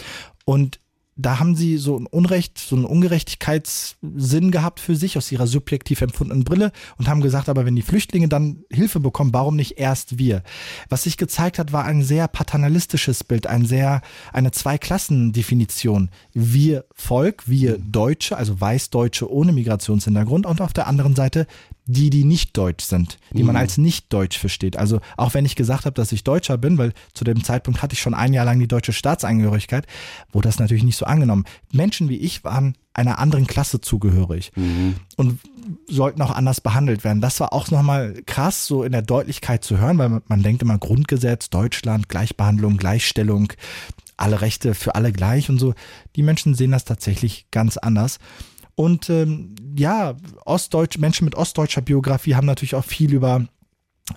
Und da haben sie so ein Unrecht, so einen Ungerechtigkeitssinn gehabt für sich aus ihrer subjektiv empfundenen Brille und haben gesagt, aber wenn die Flüchtlinge dann Hilfe bekommen, warum nicht erst wir? Was sich gezeigt hat, war ein sehr paternalistisches Bild, ein sehr, eine Zweiklassendefinition. Wir Volk, wir Deutsche, also Weißdeutsche ohne Migrationshintergrund und auf der anderen Seite die, die nicht deutsch sind, die mhm. man als nicht deutsch versteht. Also auch wenn ich gesagt habe, dass ich Deutscher bin, weil zu dem Zeitpunkt hatte ich schon ein Jahr lang die deutsche Staatsangehörigkeit, wurde das natürlich nicht so angenommen. Menschen wie ich waren einer anderen Klasse zugehörig mhm. und sollten auch anders behandelt werden. Das war auch nochmal krass, so in der Deutlichkeit zu hören, weil man, man denkt immer Grundgesetz, Deutschland, Gleichbehandlung, Gleichstellung, alle Rechte für alle gleich und so. Die Menschen sehen das tatsächlich ganz anders. Und ähm, ja, Ostdeutsch, Menschen mit ostdeutscher Biografie haben natürlich auch viel über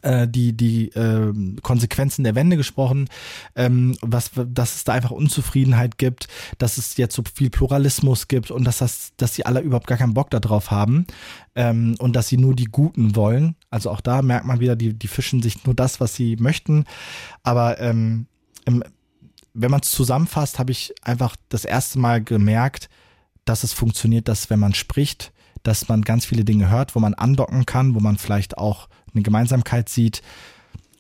äh, die die äh, Konsequenzen der Wende gesprochen, ähm, was dass es da einfach Unzufriedenheit gibt, dass es jetzt so viel Pluralismus gibt und dass das dass sie alle überhaupt gar keinen Bock darauf haben ähm, und dass sie nur die Guten wollen. Also auch da merkt man wieder, die die fischen sich nur das, was sie möchten. Aber ähm, im, wenn man es zusammenfasst, habe ich einfach das erste Mal gemerkt, dass es funktioniert, dass wenn man spricht, dass man ganz viele Dinge hört, wo man andocken kann, wo man vielleicht auch eine Gemeinsamkeit sieht.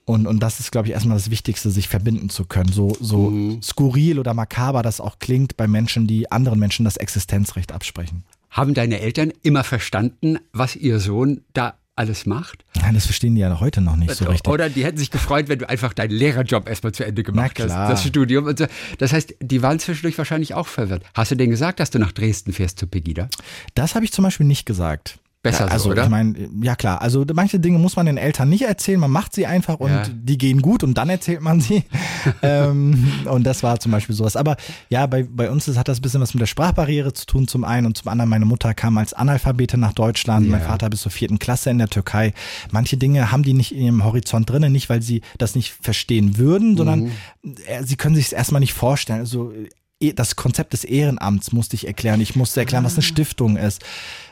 Und, und das ist, glaube ich, erstmal das Wichtigste, sich verbinden zu können. So, so mhm. skurril oder makaber das auch klingt bei Menschen, die anderen Menschen das Existenzrecht absprechen. Haben deine Eltern immer verstanden, was ihr Sohn da alles macht. Nein, das verstehen die ja heute noch nicht so richtig. Oder die hätten sich gefreut, wenn du einfach deinen Lehrerjob erstmal zu Ende gemacht hast, das Studium und so. Das heißt, die waren zwischendurch wahrscheinlich auch verwirrt. Hast du denen gesagt, dass du nach Dresden fährst zu Pegida? Das habe ich zum Beispiel nicht gesagt. Besser ja, also, so, oder? Ich meine, ja klar, also manche Dinge muss man den Eltern nicht erzählen, man macht sie einfach und Ja. die gehen gut und dann erzählt man sie. ähm, und das war zum Beispiel sowas. Aber ja, bei, bei uns ist, hat das ein bisschen was mit der Sprachbarriere zu tun, zum einen und zum anderen, meine Mutter kam als Analphabete nach Deutschland, Ja. mein Vater bis zur vierten Klasse in der Türkei. Manche Dinge haben die nicht in ihrem Horizont drinnen, nicht weil sie das nicht verstehen würden, sondern äh, sie können sich es erstmal nicht vorstellen. Also eh- das Konzept des Ehrenamts musste ich erklären. Ich musste erklären, was eine Stiftung ist.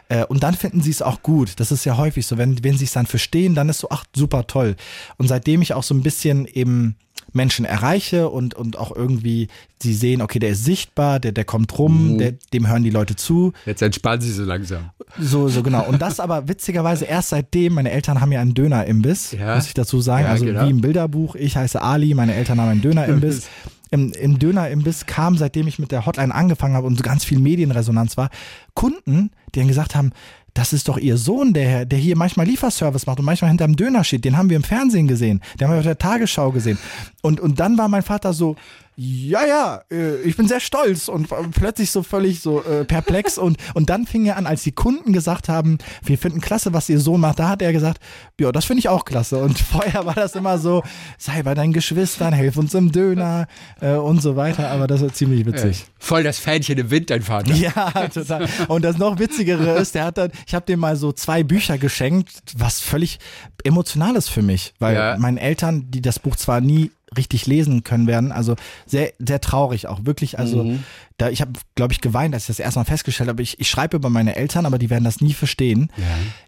Äh, Und dann finden sie es auch gut. Das ist ja häufig so. Wenn, wenn sie es dann verstehen, dann ist so, ach, super toll. Und seitdem ich auch so ein bisschen eben Menschen erreiche und, und auch irgendwie sie sehen, okay, der ist sichtbar, der, der kommt rum, der, dem hören die Leute zu. Jetzt entspannen Sie so langsam. So, so genau. Und das aber witzigerweise erst seitdem, meine Eltern haben ja einen Dönerimbiss, Ja. muss ich dazu sagen. Ja, also genau. wie im Bilderbuch, ich heiße Ali, meine Eltern haben einen Dönerimbiss. Im, Im Dönerimbiss kam, seitdem ich mit der Hotline angefangen habe und so ganz viel Medienresonanz war, Kunden, die dann gesagt haben, das ist doch ihr Sohn, der, der hier manchmal Lieferservice macht und manchmal hinterm Döner steht. Den haben wir im Fernsehen gesehen. Den haben wir auf der Tagesschau gesehen. Und, und dann war mein Vater so, ja, ja, äh, ich bin sehr stolz und plötzlich so völlig so äh, perplex und, und dann fing er an, als die Kunden gesagt haben, wir finden klasse, was ihr Sohn macht, da hat er gesagt, ja, das finde ich auch klasse und vorher war das immer so, sei bei deinen Geschwistern, helf uns im Döner äh, und so weiter, aber das war ziemlich witzig. Voll das Fähnchen im Wind, dein Vater. Ja, total. Und das noch witzigere ist, der hat dann, ich habe dem mal so zwei Bücher geschenkt, was völlig emotional ist für mich, weil Ja. meinen Eltern, die das Buch zwar nie richtig lesen können werden, also sehr sehr traurig auch wirklich, also da ich habe glaube ich geweint, als ich das erstmal festgestellt habe, ich, ich schreibe über meine Eltern, aber die werden das nie verstehen.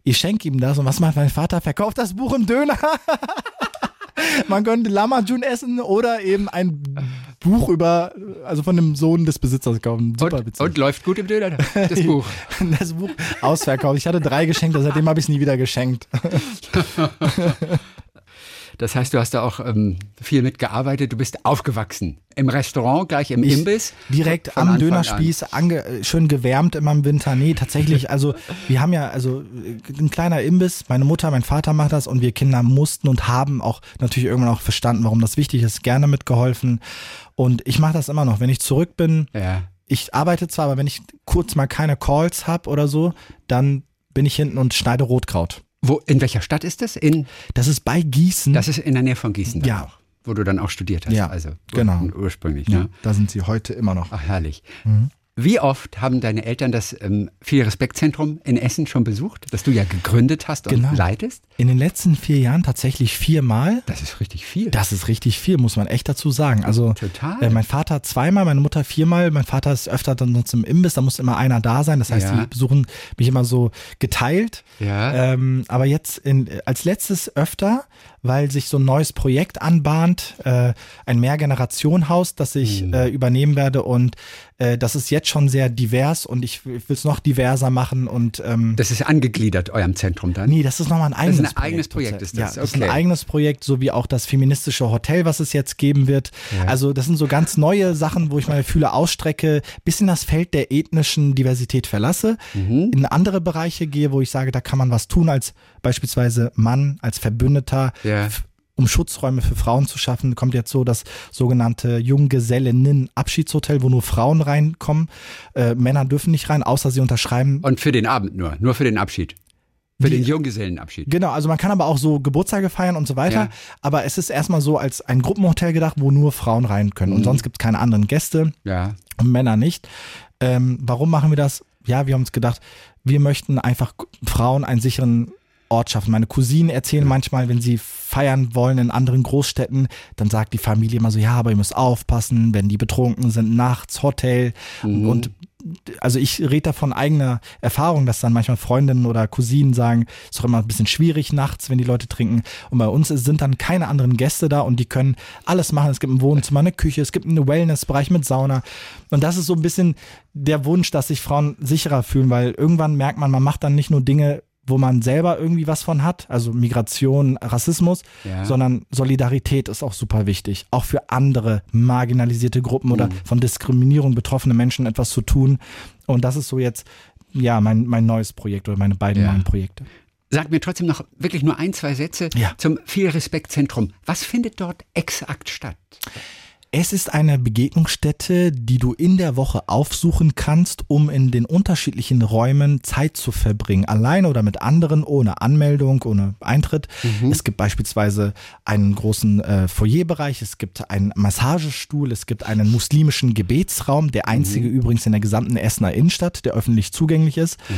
Ich schenke ihm das und was macht mein Vater? Verkauft das Buch im Döner. Man könnte Lamajun essen oder eben ein Buch über, also von dem Sohn des Besitzers kaufen. Super Und, und läuft gut im Döner, das Buch. Das Buch ausverkauft. Ich hatte drei geschenkt, seitdem habe ich es nie wieder geschenkt. Das heißt, du hast da auch ähm, viel mitgearbeitet. Du bist aufgewachsen. Im Restaurant, gleich im Ich Imbiss. Direkt am Anfang Dönerspieß, ange, äh, schön gewärmt immer im Winter. Nee, tatsächlich, also wir haben ja, also äh, ein kleiner Imbiss, meine Mutter, mein Vater macht das und wir Kinder mussten und haben auch natürlich irgendwann auch verstanden, warum das wichtig ist, gerne mitgeholfen. Und ich mache das immer noch. Wenn ich zurück bin, an. Ja. ich arbeite zwar, aber wenn ich kurz mal keine Calls habe oder so, dann bin ich hinten und schneide Rotkraut. Wo, in welcher Stadt ist das? In, Das ist bei Gießen. das ist in der Nähe von Gießen. Ja. Auch, wo du dann auch studiert hast. Ja, also genau. ur- ursprünglich. ja, Ne? da sind sie heute immer noch. Ach, herrlich. Mhm. Wie oft haben deine Eltern das ähm, Viel Respektzentrum in Essen schon besucht, das du ja gegründet hast und Genau. leitest? In den letzten vier Jahren tatsächlich viermal. Das ist richtig viel. Das ist richtig viel, muss man echt dazu sagen. Also Total. Äh, mein Vater zweimal, meine Mutter viermal. Mein Vater ist öfter dann sonst im Imbiss, da muss immer einer da sein. Das heißt, Ja. die besuchen mich immer so geteilt. Ja. Ähm, aber jetzt in, als letztes öfter, weil sich so ein neues Projekt anbahnt, äh, ein Mehrgenerationenhaus, das ich Hm. äh, übernehmen werde und äh, das ist jetzt schon sehr divers und ich will es noch diverser machen und ähm, das ist angegliedert eurem Zentrum dann? Nee, das ist nochmal ein eigenes ein eigenes Projekt, ist das? Ja, das ist Okay. ein eigenes Projekt, so wie auch das feministische Hotel, was es jetzt geben wird. Ja. Also das sind so ganz neue Sachen, wo ich meine Fühle ausstrecke, bisschen das Feld der ethnischen Diversität verlasse, Mhm. in andere Bereiche gehe, wo ich sage, da kann man was tun als beispielsweise Mann, als Verbündeter. Ja. Um Schutzräume für Frauen zu schaffen, kommt jetzt so das sogenannte Junggesellinnen-Abschiedshotel, wo nur Frauen reinkommen. Äh, Männer dürfen nicht rein, außer sie unterschreiben Und für den Abend nur, nur für den Abschied. Für den Junggesellenabschied. Genau, also man kann aber auch so Geburtstage feiern und so weiter. Ja. Aber es ist erstmal so als ein Gruppenhotel gedacht, wo nur Frauen rein können. Mhm. Und sonst gibt es keine anderen Gäste Ja. und Männer nicht. Ähm, warum machen wir das? Ja, wir haben uns gedacht, wir möchten einfach Frauen einen sicheren Ort schaffen. Meine Cousinen erzählen manchmal, wenn sie feiern wollen in anderen Großstädten, dann sagt die Familie immer so, ja, aber ihr müsst aufpassen, wenn die betrunken sind, nachts, Hotel. Mhm. Und also ich rede da von eigener Erfahrung, dass dann manchmal Freundinnen oder Cousinen sagen, ist doch immer ein bisschen schwierig nachts, wenn die Leute trinken. Und bei uns sind dann keine anderen Gäste da und die können alles machen. Es gibt ein Wohnzimmer, eine Küche, es gibt einen Wellnessbereich mit Sauna. Und das ist so ein bisschen der Wunsch, dass sich Frauen sicherer fühlen, weil irgendwann merkt man, man macht dann nicht nur Dinge, wo man selber irgendwie was von hat, also Migration, Rassismus, Ja. sondern Solidarität ist auch super wichtig. Auch für andere marginalisierte Gruppen oder von Diskriminierung betroffene Menschen etwas zu tun. Und das ist so jetzt, ja, mein, mein neues Projekt oder meine beiden Ja. neuen Projekte. Sag mir trotzdem noch wirklich nur ein, zwei Sätze Ja. zum Viel Respektzentrum. Was findet dort exakt statt? Es ist eine Begegnungsstätte, die du in der Woche aufsuchen kannst, um in den unterschiedlichen Räumen Zeit zu verbringen. Alleine oder mit anderen, ohne Anmeldung, ohne Eintritt. Mhm. Es gibt beispielsweise einen großen äh, Foyerbereich, es gibt einen Massagestuhl, es gibt einen muslimischen Gebetsraum, der einzige mhm. übrigens in der gesamten Essener Innenstadt, der öffentlich zugänglich ist. Mhm.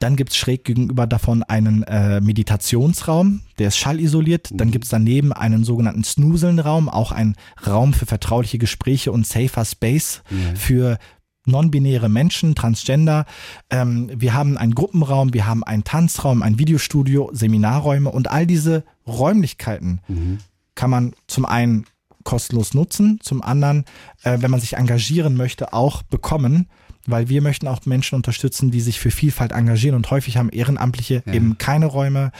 Dann gibt es schräg gegenüber davon einen äh, Meditationsraum, der ist schallisoliert. Dann mhm. gibt es daneben einen sogenannten Snuseln-Raum, auch ein Raum für vertrauliche Gespräche und safer Space ja. für non-binäre Menschen, Transgender. Ähm, wir haben einen Gruppenraum, wir haben einen Tanzraum, ein Videostudio, Seminarräume und all diese Räumlichkeiten mhm. kann man zum einen kostenlos nutzen, zum anderen, äh, wenn man sich engagieren möchte, auch bekommen weil wir möchten auch Menschen unterstützen, die sich für Vielfalt engagieren und häufig haben Ehrenamtliche ja. eben keine Räume,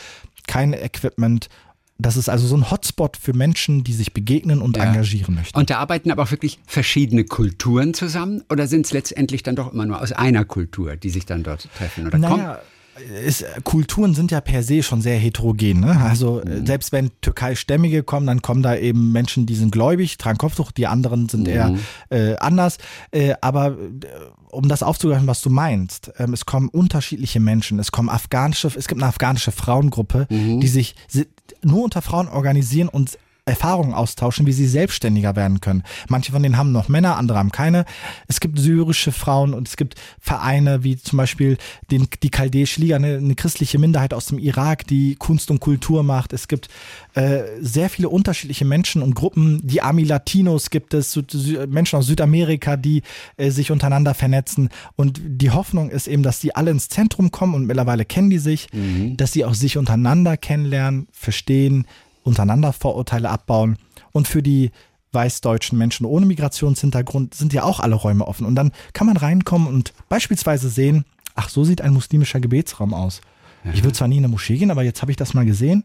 kein Equipment das ist also so ein Hotspot für Menschen, die sich begegnen und ja. engagieren möchten. Und da arbeiten aber auch wirklich verschiedene Kulturen zusammen oder sind es letztendlich dann doch immer nur aus einer Kultur, die sich dann dort treffen? Oder naja, ist, Kulturen sind ja per se schon sehr heterogen. Ne? Also mhm. selbst wenn Türkei-Stämmige kommen, dann kommen da eben Menschen, die sind gläubig, tragen Kopftuch, die anderen sind mhm. eher äh, anders. Äh, aber äh, um das aufzugreifen, was du meinst, ähm, es kommen unterschiedliche Menschen. Es kommen afghanische, es gibt eine afghanische Frauengruppe, mhm. die sich nur unter Frauen organisieren und Erfahrungen austauschen, wie sie selbstständiger werden können. Manche von denen haben noch Männer, andere haben keine. Es gibt syrische Frauen und es gibt Vereine wie zum Beispiel den, die Chaldäische Liga, eine, eine christliche Minderheit aus dem Irak, die Kunst und Kultur macht. Es gibt äh, sehr viele unterschiedliche Menschen und Gruppen. Die Ami Latinos gibt es, Menschen aus Südamerika, die äh, sich untereinander vernetzen. Und die Hoffnung ist eben, dass die alle ins Zentrum kommen und mittlerweile kennen die sich, mhm. dass sie auch sich untereinander kennenlernen, verstehen, untereinander Vorurteile abbauen. Und für die weißdeutschen Menschen ohne Migrationshintergrund sind ja auch alle Räume offen. Und dann kann man reinkommen und beispielsweise sehen, ach, so sieht ein muslimischer Gebetsraum aus. Ja. Ich will zwar nie in eine Moschee gehen, aber jetzt habe ich das mal gesehen.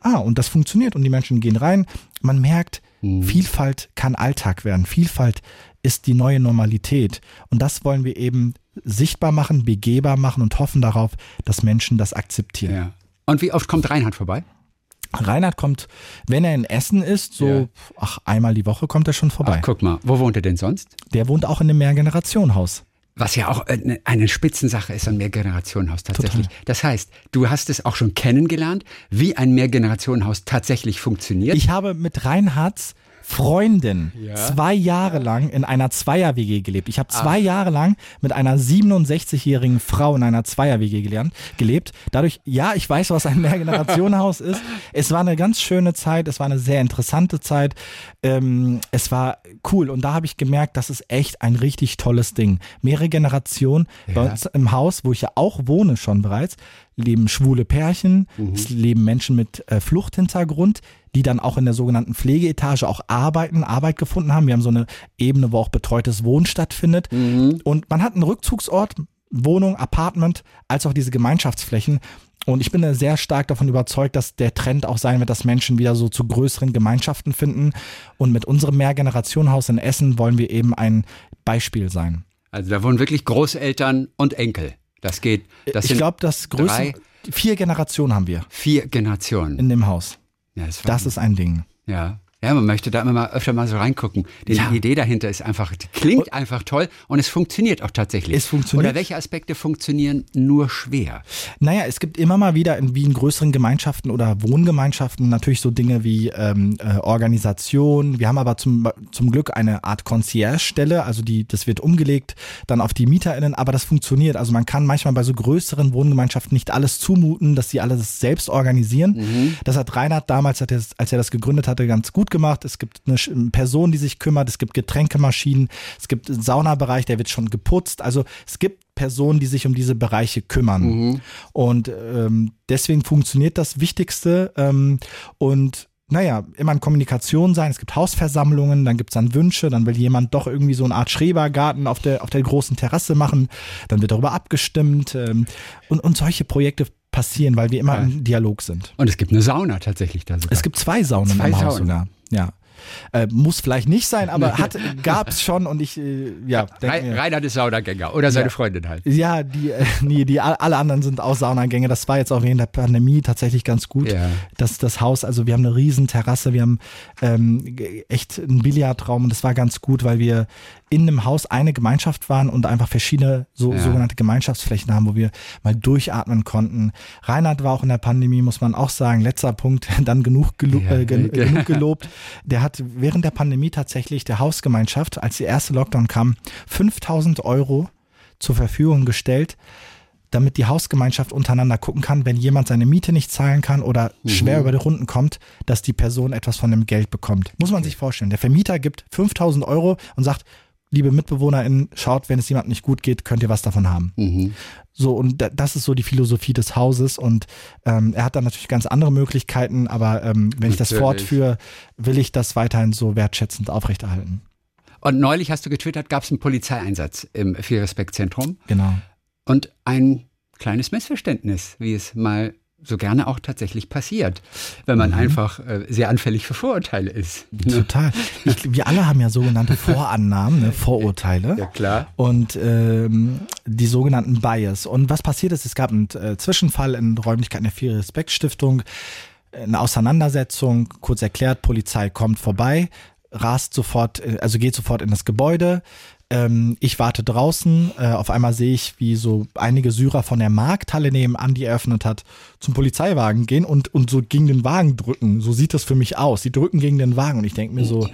Ah, und das funktioniert und die Menschen gehen rein. Man merkt, mhm. Vielfalt kann Alltag werden. Vielfalt ist die neue Normalität. Und das wollen wir eben sichtbar machen, begehbar machen und hoffen darauf, dass Menschen das akzeptieren. Ja. Und wie oft kommt Reinhard vorbei? Reinhard kommt, wenn er in Essen ist, so ja. ach, einmal die Woche kommt er schon vorbei. Ach, guck mal, wo wohnt er denn sonst? Der wohnt auch in einem Mehrgenerationenhaus. Was ja auch eine, eine Spitzensache ist, ein Mehrgenerationenhaus tatsächlich. Total. Das heißt, du hast es auch schon kennengelernt, wie ein Mehrgenerationenhaus tatsächlich funktioniert. Ich habe mit Reinhards Freundin ja. zwei Jahre lang in einer Zweier-WG gelebt. Ich habe zwei Ach. Jahre lang mit einer 67-jährigen Frau in einer Zweier-WG gelebt. Dadurch, ja, ich weiß, was ein Mehrgenerationenhaus ist. Es war eine ganz schöne Zeit, es war eine sehr interessante Zeit. Ähm, es war cool und da habe ich gemerkt, das ist echt ein richtig tolles Ding. Mehrere Generationen ja. bei uns im Haus, wo ich ja auch wohne schon bereits, leben schwule Pärchen, mhm. es leben Menschen mit äh, Fluchthintergrund, die dann auch in der sogenannten Pflegeetage auch arbeiten, Arbeit gefunden haben. Wir haben so eine Ebene, wo auch betreutes Wohnen stattfindet. Mhm. Und man hat einen Rückzugsort, Wohnung, Apartment, als auch diese Gemeinschaftsflächen. Und ich bin sehr stark davon überzeugt, dass der Trend auch sein wird, dass Menschen wieder so zu größeren Gemeinschaften finden. Und mit unserem Mehrgenerationenhaus in Essen wollen wir eben ein Beispiel sein. Also da wohnen wirklich Großeltern und Enkel. Das geht. Das ich glaube, das größte. Vier Generationen haben wir. Vier Generationen. In dem Haus. Ja, das, das ist ein Ding. Ja. Ja, man möchte da immer mal öfter mal so reingucken. Die ja. Idee dahinter ist einfach, die klingt einfach toll und es funktioniert auch tatsächlich. Es funktioniert. Oder welche Aspekte funktionieren nur schwer? Naja, es gibt immer mal wieder in, wie in größeren Gemeinschaften oder Wohngemeinschaften natürlich so Dinge wie ähm, äh, Organisation. Wir haben aber zum, zum Glück eine Art Concierge-Stelle, also die, das wird umgelegt dann auf die MieterInnen, aber das funktioniert. Also man kann manchmal bei so größeren Wohngemeinschaften nicht alles zumuten, dass sie alles selbst organisieren. Mhm. Das hat Reinhard damals, als er das gegründet hatte, ganz gut gut gemacht. Es gibt eine Person, die sich kümmert. Es gibt Getränkemaschinen. Es gibt einen Saunabereich, der wird schon geputzt. Also es gibt Personen, die sich um diese Bereiche kümmern. Mhm. Und ähm, deswegen funktioniert das Wichtigste. Ähm, und naja, immer in Kommunikation sein. Es gibt Hausversammlungen, dann gibt es dann Wünsche, dann will jemand doch irgendwie so eine Art Schrebergarten auf der, auf der großen Terrasse machen, dann wird darüber abgestimmt ähm, und, und solche Projekte passieren, weil wir immer ja. im Dialog sind. Und es gibt eine Sauna tatsächlich da sogar. Es gibt zwei Saunen zwei im Haus Sauna. sogar. Ja. Äh, muss vielleicht nicht sein, aber hat, gab's schon und ich, äh, ja. Mir, Reinhard ist Saunagänger oder seine Ja. Freundin halt. ja, die, äh, nee, die, alle anderen sind auch Saunagänge. Das war jetzt auch während der Pandemie tatsächlich ganz gut. Ja. Das, das Haus, also wir haben eine riesen Terrasse, wir haben ähm, echt einen Billardraum und das war ganz gut, weil wir in einem Haus eine Gemeinschaft waren und einfach verschiedene so, Ja. sogenannte Gemeinschaftsflächen haben, wo wir mal durchatmen konnten. Reinhard war auch in der Pandemie, muss man auch sagen, letzter Punkt, dann genug, gelo Ja, äh, ge ge- genug gelobt. Der hat während der Pandemie tatsächlich der Hausgemeinschaft, als der erste Lockdown kam, 5000 Euro zur Verfügung gestellt, damit die Hausgemeinschaft untereinander gucken kann, wenn jemand seine Miete nicht zahlen kann oder schwer über die Runden kommt, dass die Person etwas von dem Geld bekommt. Muss man sich vorstellen. Der Vermieter gibt 5000 Euro und sagt, liebe MitbewohnerInnen, schaut, wenn es jemandem nicht gut geht, könnt ihr was davon haben. Mhm. So, und da- das ist so die Philosophie des Hauses. Und ähm, er hat dann natürlich ganz andere Möglichkeiten, aber ähm, wenn ich das Natürlich. fortführe, will ich das weiterhin so wertschätzend aufrechterhalten. Und neulich hast du getwittert, gab es einen Polizeieinsatz im Viel-Respekt-Zentrum Genau. und ein kleines Missverständnis, wie es mal so gerne auch tatsächlich passiert, wenn man einfach äh, sehr anfällig für Vorurteile ist. Ne? Total. Ich, wir alle haben ja sogenannte Vorannahmen, ne, Vorurteile. Ja, klar. Und ähm, die sogenannten Bias. Und was passiert ist, es gab einen äh, Zwischenfall in Räumlichkeiten der Vier Respekt Stiftung, eine Auseinandersetzung, kurz erklärt, Polizei kommt vorbei, rast sofort, äh, also geht sofort in das Gebäude. Ähm, ich warte draußen, äh, auf einmal sehe ich, wie so einige Syrer von der Markthalle nebenan, die eröffnet hat, zum Polizeiwagen gehen und, und so gegen den Wagen drücken. So sieht das für mich aus. Die drücken gegen den Wagen und ich denke mir so,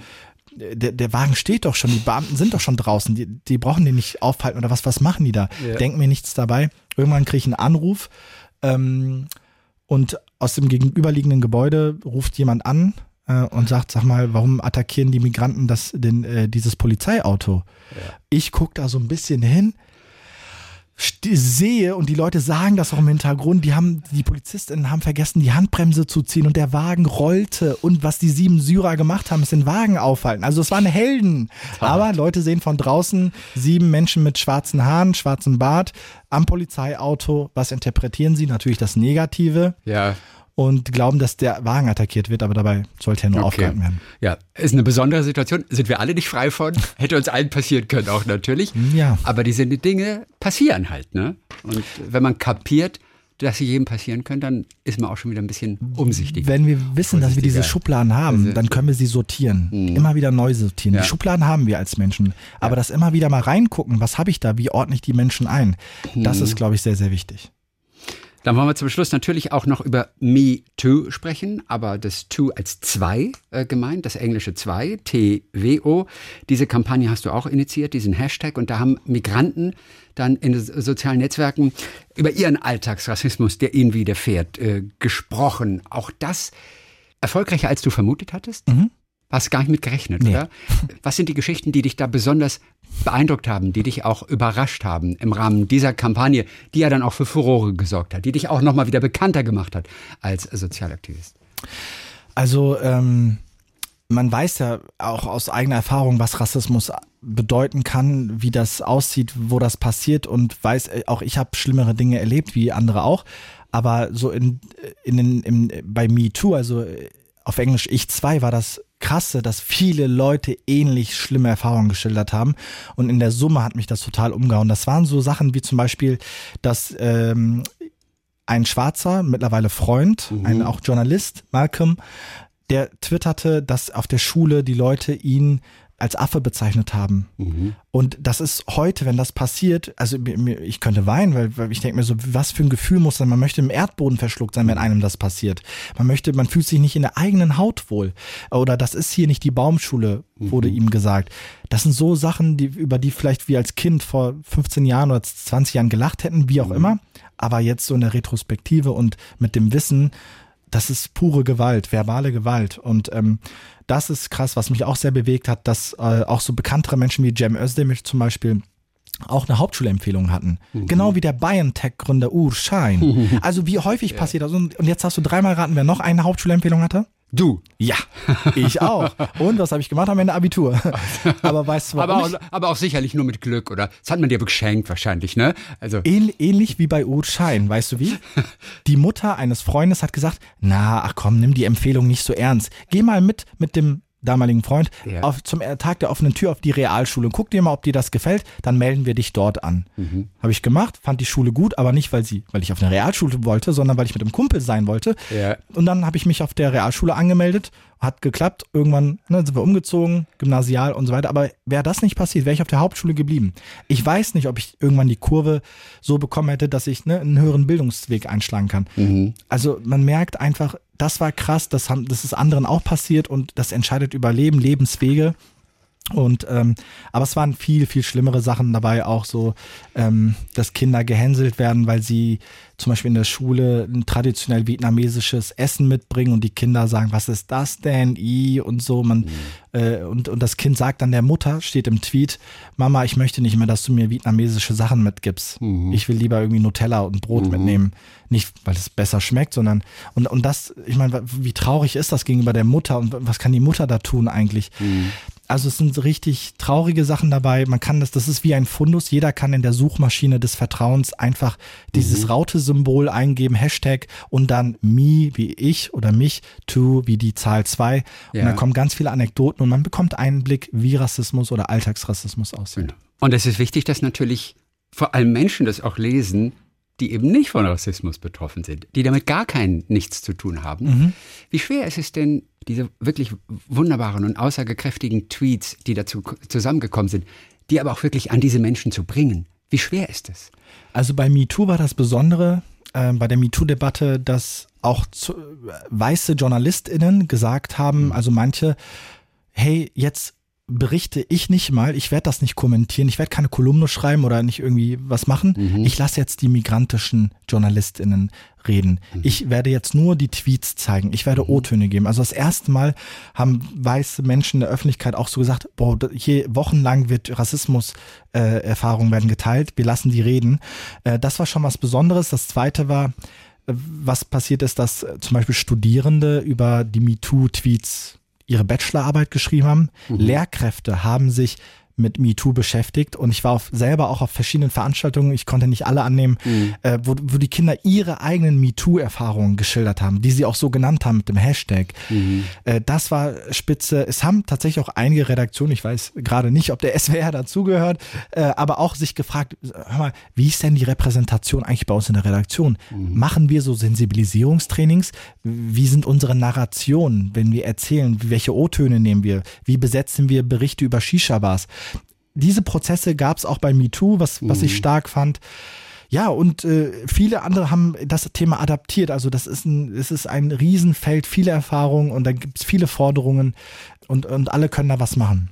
der, der Wagen steht doch schon, die Beamten sind doch schon draußen, die, die brauchen den nicht aufhalten oder was, was machen die da? Ja. Denk mir nichts dabei. Irgendwann kriege ich einen Anruf ähm, und aus dem gegenüberliegenden Gebäude ruft jemand an äh, und sagt, sag mal, warum attackieren die Migranten das, den, äh, dieses Polizeiauto? Ich gucke da so ein bisschen hin, sehe und die Leute sagen das auch im Hintergrund, die haben, die Polizistinnen haben vergessen, die Handbremse zu ziehen und der Wagen rollte und was die sieben Syrer gemacht haben, ist den Wagen aufhalten. Also es waren Helden. Aber Leute sehen von draußen sieben Menschen mit schwarzen Haaren, schwarzem Bart am Polizeiauto. Was interpretieren sie? Natürlich das Negative Ja, und glauben, dass der Wagen attackiert wird, aber dabei sollte er nur Okay. aufgehalten werden. ja, ist eine besondere Situation. Sind wir alle nicht frei von? Hätte uns allen passieren können auch natürlich. Ja. Aber diese Dinge passieren halt, ne? Und wenn man kapiert, dass sie jedem passieren können, dann ist man auch schon wieder ein bisschen umsichtig. Wenn wir wissen, dass wir diese. Schubladen haben, dann können wir sie sortieren. Immer wieder neu sortieren. Mhm. Ja. Die Schubladen haben wir als Menschen. Aber das immer wieder mal reingucken, was habe ich da, wie ordne ich die Menschen ein, das Mhm. ist, glaube ich, sehr, sehr wichtig. Dann wollen wir zum Schluss natürlich auch noch über Me Too sprechen, aber das Too als zwei äh, gemeint, das englische zwei, T-W-O. Diese Kampagne hast du auch initiiert, diesen Hashtag, und da haben Migranten dann in sozialen Netzwerken über ihren Alltagsrassismus, der ihnen widerfährt, äh, gesprochen. Auch das erfolgreicher, als du vermutet hattest? Hast gar nicht mit gerechnet, Nee. oder? Was sind die Geschichten, die dich da besonders beeindruckt haben, die dich auch überrascht haben im Rahmen dieser Kampagne, die ja dann auch für Furore gesorgt hat, die dich auch nochmal wieder bekannter gemacht hat als Sozialaktivist? Also ähm, man weiß ja auch aus eigener Erfahrung, was Rassismus bedeuten kann, wie das aussieht, wo das passiert und weiß, äh, auch ich habe schlimmere Dinge erlebt, wie andere auch. Aber so in, in, im, bei Me Too, also äh, auf Englisch Ich 2, war das krasse, dass viele Leute ähnlich schlimme Erfahrungen geschildert haben. Und in der Summe hat mich das total umgehauen. Das waren so Sachen wie zum Beispiel, dass ähm, ein Schwarzer, mittlerweile Freund, ein auch Journalist, Malcolm, der twitterte, dass auf der Schule die Leute ihn als Affe bezeichnet haben. Und das ist heute, wenn das passiert, also ich könnte weinen, weil, weil ich denke mir so, was für ein Gefühl muss sein, man möchte im Erdboden verschluckt sein, wenn einem das passiert. Man möchte, man fühlt sich nicht in der eigenen Haut wohl. Oder das ist hier nicht die Baumschule, wurde ihm gesagt. Das sind so Sachen, die, über die vielleicht wir als Kind vor 15 Jahren oder 20 Jahren gelacht hätten, wie auch immer. Aber jetzt so in der Retrospektive und mit dem Wissen, das ist pure Gewalt, verbale Gewalt. Und ähm, das ist krass, was mich auch sehr bewegt hat, dass äh, auch so bekanntere Menschen wie Cem Özdemir zum Beispiel auch eine Hauptschulempfehlung hatten. Genau wie der BioNTech-Gründer Ur Schein. Also wie häufig passiert das? Und und jetzt hast du dreimal raten, wer noch eine Hauptschulempfehlung hatte? Du. Ja, ich auch. Und was habe ich gemacht? Am Ende Abitur. Aber weißt du, warum Aber auch, aber auch sicherlich nur mit Glück, oder? Das hat man dir geschenkt wahrscheinlich, ne? Also, Ähn, ähnlich wie bei Ur Schein, weißt du wie? Die Mutter eines Freundes hat gesagt, na, ach komm, nimm die Empfehlung nicht so ernst. Geh mal mit mit dem damaligen Freund ja. auf, zum Tag der offenen Tür auf die Realschule. Guck dir mal, ob dir das gefällt, dann melden wir dich dort an. Mhm. Habe ich gemacht, fand die Schule gut, aber nicht, weil sie, weil ich auf eine Realschule wollte, sondern weil ich mit einem Kumpel sein wollte. Ja. Und dann habe ich mich auf der Realschule angemeldet, hat geklappt. Irgendwann ne, sind wir umgezogen, gymnasial und so weiter. Aber wäre das nicht passiert, wäre ich auf der Hauptschule geblieben. Ich weiß nicht, ob ich irgendwann die Kurve so bekommen hätte, dass ich ne, einen höheren Bildungsweg einschlagen kann. Mhm. Also man merkt einfach, das war krass, das, haben, das ist anderen auch passiert und das entscheidet über Leben, Lebenswege. Und ähm, aber es waren viel, viel schlimmere Sachen dabei, auch so, ähm, dass Kinder gehänselt werden, weil sie zum Beispiel in der Schule ein traditionell vietnamesisches Essen mitbringen und die Kinder sagen, was ist das denn? I und so. Man, mhm. äh, und, und das Kind sagt dann der Mutter, steht im Tweet, Mama, ich möchte nicht mehr, dass du mir vietnamesische Sachen mitgibst. Mhm. Ich will lieber irgendwie Nutella und Brot mhm. mitnehmen. Nicht, weil es besser schmeckt, sondern und, und das, ich meine, wie traurig ist das gegenüber der Mutter und was kann die Mutter da tun eigentlich? Also es sind richtig traurige Sachen dabei. Man kann das, das ist wie ein Fundus. Jeder kann in der Suchmaschine des Vertrauens einfach dieses mhm. Raute-Symbol eingeben, Hashtag und dann me wie ich oder mich, to wie die Zahl 2. Ja. Und dann kommen ganz viele Anekdoten und man bekommt einen Blick, wie Rassismus oder Alltagsrassismus aussieht. Und es ist wichtig, dass natürlich vor allem Menschen das auch lesen, die eben nicht von Rassismus betroffen sind, die damit gar kein nichts zu tun haben. Mhm. Wie schwer ist es denn, diese wirklich wunderbaren und aussagekräftigen Tweets, die dazu zusammengekommen sind, die aber auch wirklich an diese Menschen zu bringen? Wie schwer ist es? Also bei MeToo war das Besondere, äh, bei der MeToo-Debatte, dass auch zu, äh, weiße JournalistInnen gesagt haben, mhm. also manche, hey, jetzt berichte ich nicht mal, ich werde das nicht kommentieren, ich werde keine Kolumne schreiben oder nicht irgendwie was machen. Mhm. Ich lasse jetzt die migrantischen JournalistInnen reden. Mhm. Ich werde jetzt nur die Tweets zeigen. Ich werde mhm. O-Töne geben. Also das erste Mal haben weiße Menschen in der Öffentlichkeit auch so gesagt, boah, hier wochenlang wird Rassismus äh, Erfahrungen werden geteilt. Wir lassen die reden. Äh, das war schon was Besonderes. Das zweite war, äh, was passiert ist, dass äh, zum Beispiel Studierende über die MeToo-Tweets ihre Bachelorarbeit geschrieben haben. Mhm. Lehrkräfte haben sich mit MeToo beschäftigt und ich war auf, selber auch auf verschiedenen Veranstaltungen, ich konnte nicht alle annehmen, mhm. äh, wo, wo die Kinder ihre eigenen MeToo-Erfahrungen geschildert haben, die sie auch so genannt haben mit dem Hashtag. Mhm. Äh, das war spitze. Es haben tatsächlich auch einige Redaktionen, ich weiß gerade nicht, ob der SWR dazugehört, äh, aber auch sich gefragt, hör mal, wie ist denn die Repräsentation eigentlich bei uns in der Redaktion? Mhm. Machen wir so Sensibilisierungstrainings? Wie sind unsere Narrationen, wenn wir erzählen? Welche O-Töne nehmen wir? Wie besetzen wir Berichte über Shisha-Bars? Diese Prozesse gab es auch bei MeToo, was, was mhm. ich stark fand. Ja, und äh, viele andere haben das Thema adaptiert. Also das ist ein, es ist ein Riesenfeld, viele Erfahrungen und da gibt es viele Forderungen und, und alle können da was machen.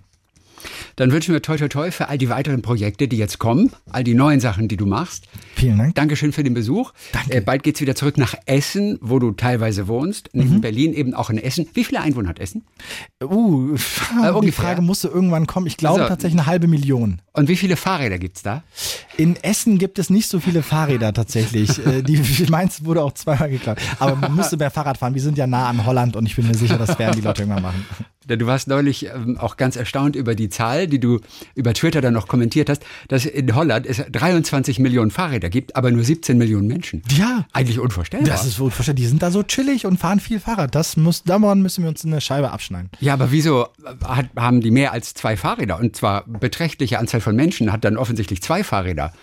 Dann wünschen wir toi toi toi für all die weiteren Projekte, die jetzt kommen, all die neuen Sachen, die du machst. Vielen Dank. Dankeschön für den Besuch. Danke. Äh, bald geht's wieder zurück nach Essen, wo du teilweise wohnst. Neben mhm. Berlin eben auch in Essen. Wie viele Einwohner hat Essen? Uh, äh, die Frage musste irgendwann kommen. Ich glaube so. tatsächlich eine halbe Million. Und wie viele Fahrräder gibt's da? In Essen gibt es nicht so viele Fahrräder tatsächlich. Äh, die meins wurde auch zweimal geklaut. Aber man müsste mehr Fahrrad fahren. Wir sind ja nah an Holland und ich bin mir sicher, das werden die Leute irgendwann machen. Du warst neulich ähm, auch ganz erstaunt über die Zahl, die du über Twitter dann noch kommentiert hast, dass in Holland es 23 Millionen Fahrräder gibt, aber nur 17 Millionen Menschen. Ja. Eigentlich unvorstellbar. Das ist unvorstellbar. Die sind da so chillig und fahren viel Fahrrad. Das muss, daran müssen wir uns eine Scheibe abschneiden. Ja, aber wieso hat, haben die mehr als zwei Fahrräder? Und zwar beträchtliche Anzahl von Menschen hat dann offensichtlich zwei Fahrräder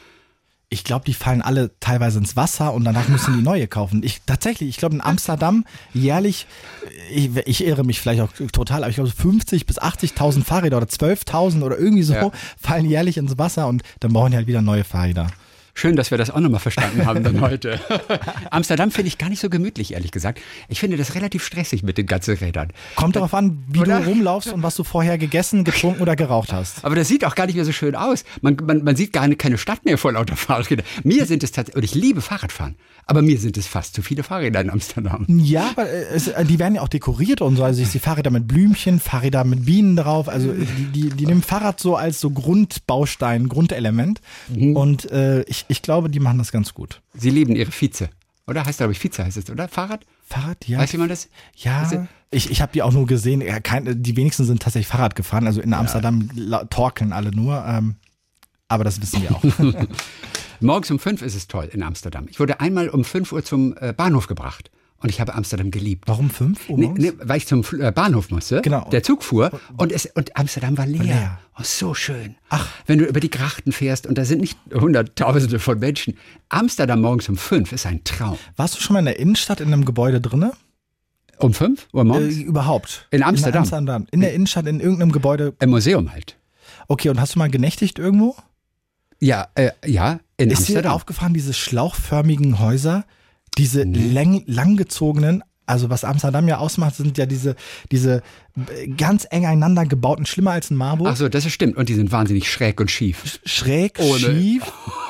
ich glaube, die fallen alle teilweise ins Wasser und danach müssen die neue kaufen. Ich tatsächlich, ich glaube in Amsterdam jährlich, ich, ich irre mich vielleicht auch total, aber ich glaube 50 bis 80.000 Fahrräder oder 12.000 oder irgendwie so ja. fallen jährlich ins Wasser und dann brauchen die halt wieder neue Fahrräder. Schön, dass wir das auch nochmal verstanden haben dann heute. Amsterdam finde ich gar nicht so gemütlich, ehrlich gesagt. Ich finde das relativ stressig mit den ganzen Rädern. Kommt darauf an, wie oder? du rumlaufst und was du vorher gegessen, getrunken oder geraucht hast. Aber das sieht auch gar nicht mehr so schön aus. Man, man, man sieht gar keine Stadt mehr vor lauter Fahrrädern. Mir sind es tatsächlich, und ich liebe Fahrradfahren, aber mir sind es fast zu viele Fahrräder in Amsterdam. Ja, aber es, äh, die werden ja auch dekoriert und so. Also ich sehe Fahrräder mit Blümchen, Fahrräder mit Bienen drauf. Also die, die, die nehmen Fahrrad so als so Grundbaustein, Grundelement. Mhm. Und äh, ich, ich glaube, die machen das ganz gut. Sie lieben ihre Vize. Oder heißt glaube ich Vize heißt es, oder? Fahrrad? Fahrrad, ja. Weiß jemand das? Ja. Ich, ich habe die auch nur gesehen. Ja, kein, die wenigsten sind tatsächlich Fahrrad gefahren. Also in Amsterdam ja. torkeln alle nur. Ähm, aber das wissen wir auch. Morgens um fünf ist es toll in Amsterdam. Ich wurde einmal um fünf Uhr zum äh, Bahnhof gebracht. Und ich habe Amsterdam geliebt. Warum fünf Uhr Nee, nee, weil ich zum äh, Bahnhof musste. Genau. Der Zug fuhr und, es, und Amsterdam war leer. leer. Oh, so schön. Ach. Wenn du über die Grachten fährst und da sind nicht Hunderttausende von Menschen. Amsterdam morgens um fünf ist ein Traum. Warst du schon mal in der Innenstadt in einem Gebäude drinne? Um fünf Uhr Äh, morgens? überhaupt. In Amsterdam? In Amsterdam. In der Innenstadt, in irgendeinem Gebäude. Im Museum halt. Okay, und hast du mal genächtigt irgendwo? Ja, äh, ja, in Ist dir Amsterdam. aufgefallen, diese schlauchförmigen Häuser, diese lang, langgezogenen, also was Amsterdam ja ausmacht, sind ja diese, diese äh, ganz eng einander gebauten, schlimmer als ein Marburg. Ach so, das stimmt. Und die sind wahnsinnig schräg und schief. schräg, Ohne- schief.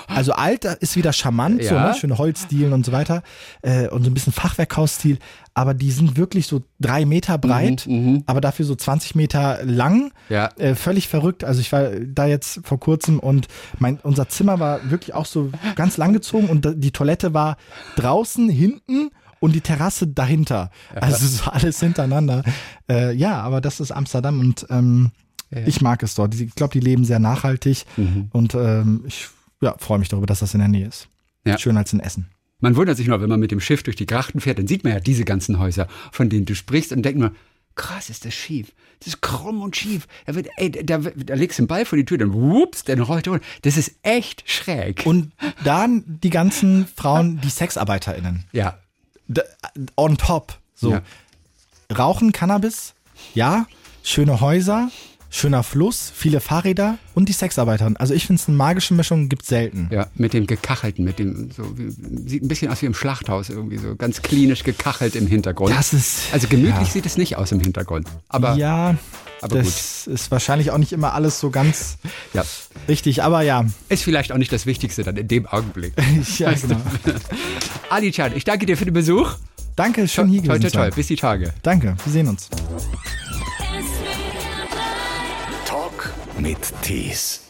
Also alt ist wieder charmant, so, Ja. ne? schöne Holzdielen und so weiter. Äh, und so ein bisschen Fachwerkhausstil. Aber die sind wirklich so drei Meter breit, aber dafür so 20 Meter lang. Mhm, Ja. Äh, völlig verrückt. Also ich war da jetzt vor kurzem und mein, unser Zimmer war wirklich auch so ganz langgezogen und die Toilette war draußen, hinten und die Terrasse dahinter. Also so alles hintereinander. Äh, ja, aber das ist Amsterdam und ähm, ich mag es dort. Ich glaube, die leben sehr nachhaltig Mhm. und ähm, ich ja, freue mich darüber, dass das in der Nähe ist. Ja. Schöner als in Essen. Man wundert sich nur, wenn man mit dem Schiff durch die Grachten fährt, dann sieht man ja diese ganzen Häuser, von denen du sprichst und denkt nur, krass, ist das schief. Das ist krumm und schief. Da, wird, ey, da, da legst du einen Ball vor die Tür, dann whoops, dann rollt er runter. Das ist echt schräg. Und dann die ganzen Frauen, die SexarbeiterInnen. ja, on top. So. Ja. Rauchen, Cannabis, ja. Schöne Häuser, schöner Fluss, viele Fahrräder und die Sexarbeiterin. Also ich finde es eine magische Mischung, gibt selten. ja, mit dem Gekachelten, mit dem, so, wie, sieht ein bisschen aus wie im Schlachthaus irgendwie, so ganz klinisch gekachelt im Hintergrund. Das ist. also gemütlich ja. sieht es nicht aus im Hintergrund. Aber ja, aber das ist wahrscheinlich auch nicht immer alles so ganz ja, richtig, aber ja. ist vielleicht auch nicht das Wichtigste dann in dem Augenblick. ja genau. Ali Chan, ich danke dir für den Besuch. Danke, schön hier gewesen zu toi. sein. Bis die Tage. Danke, wir sehen uns. Mit Tees.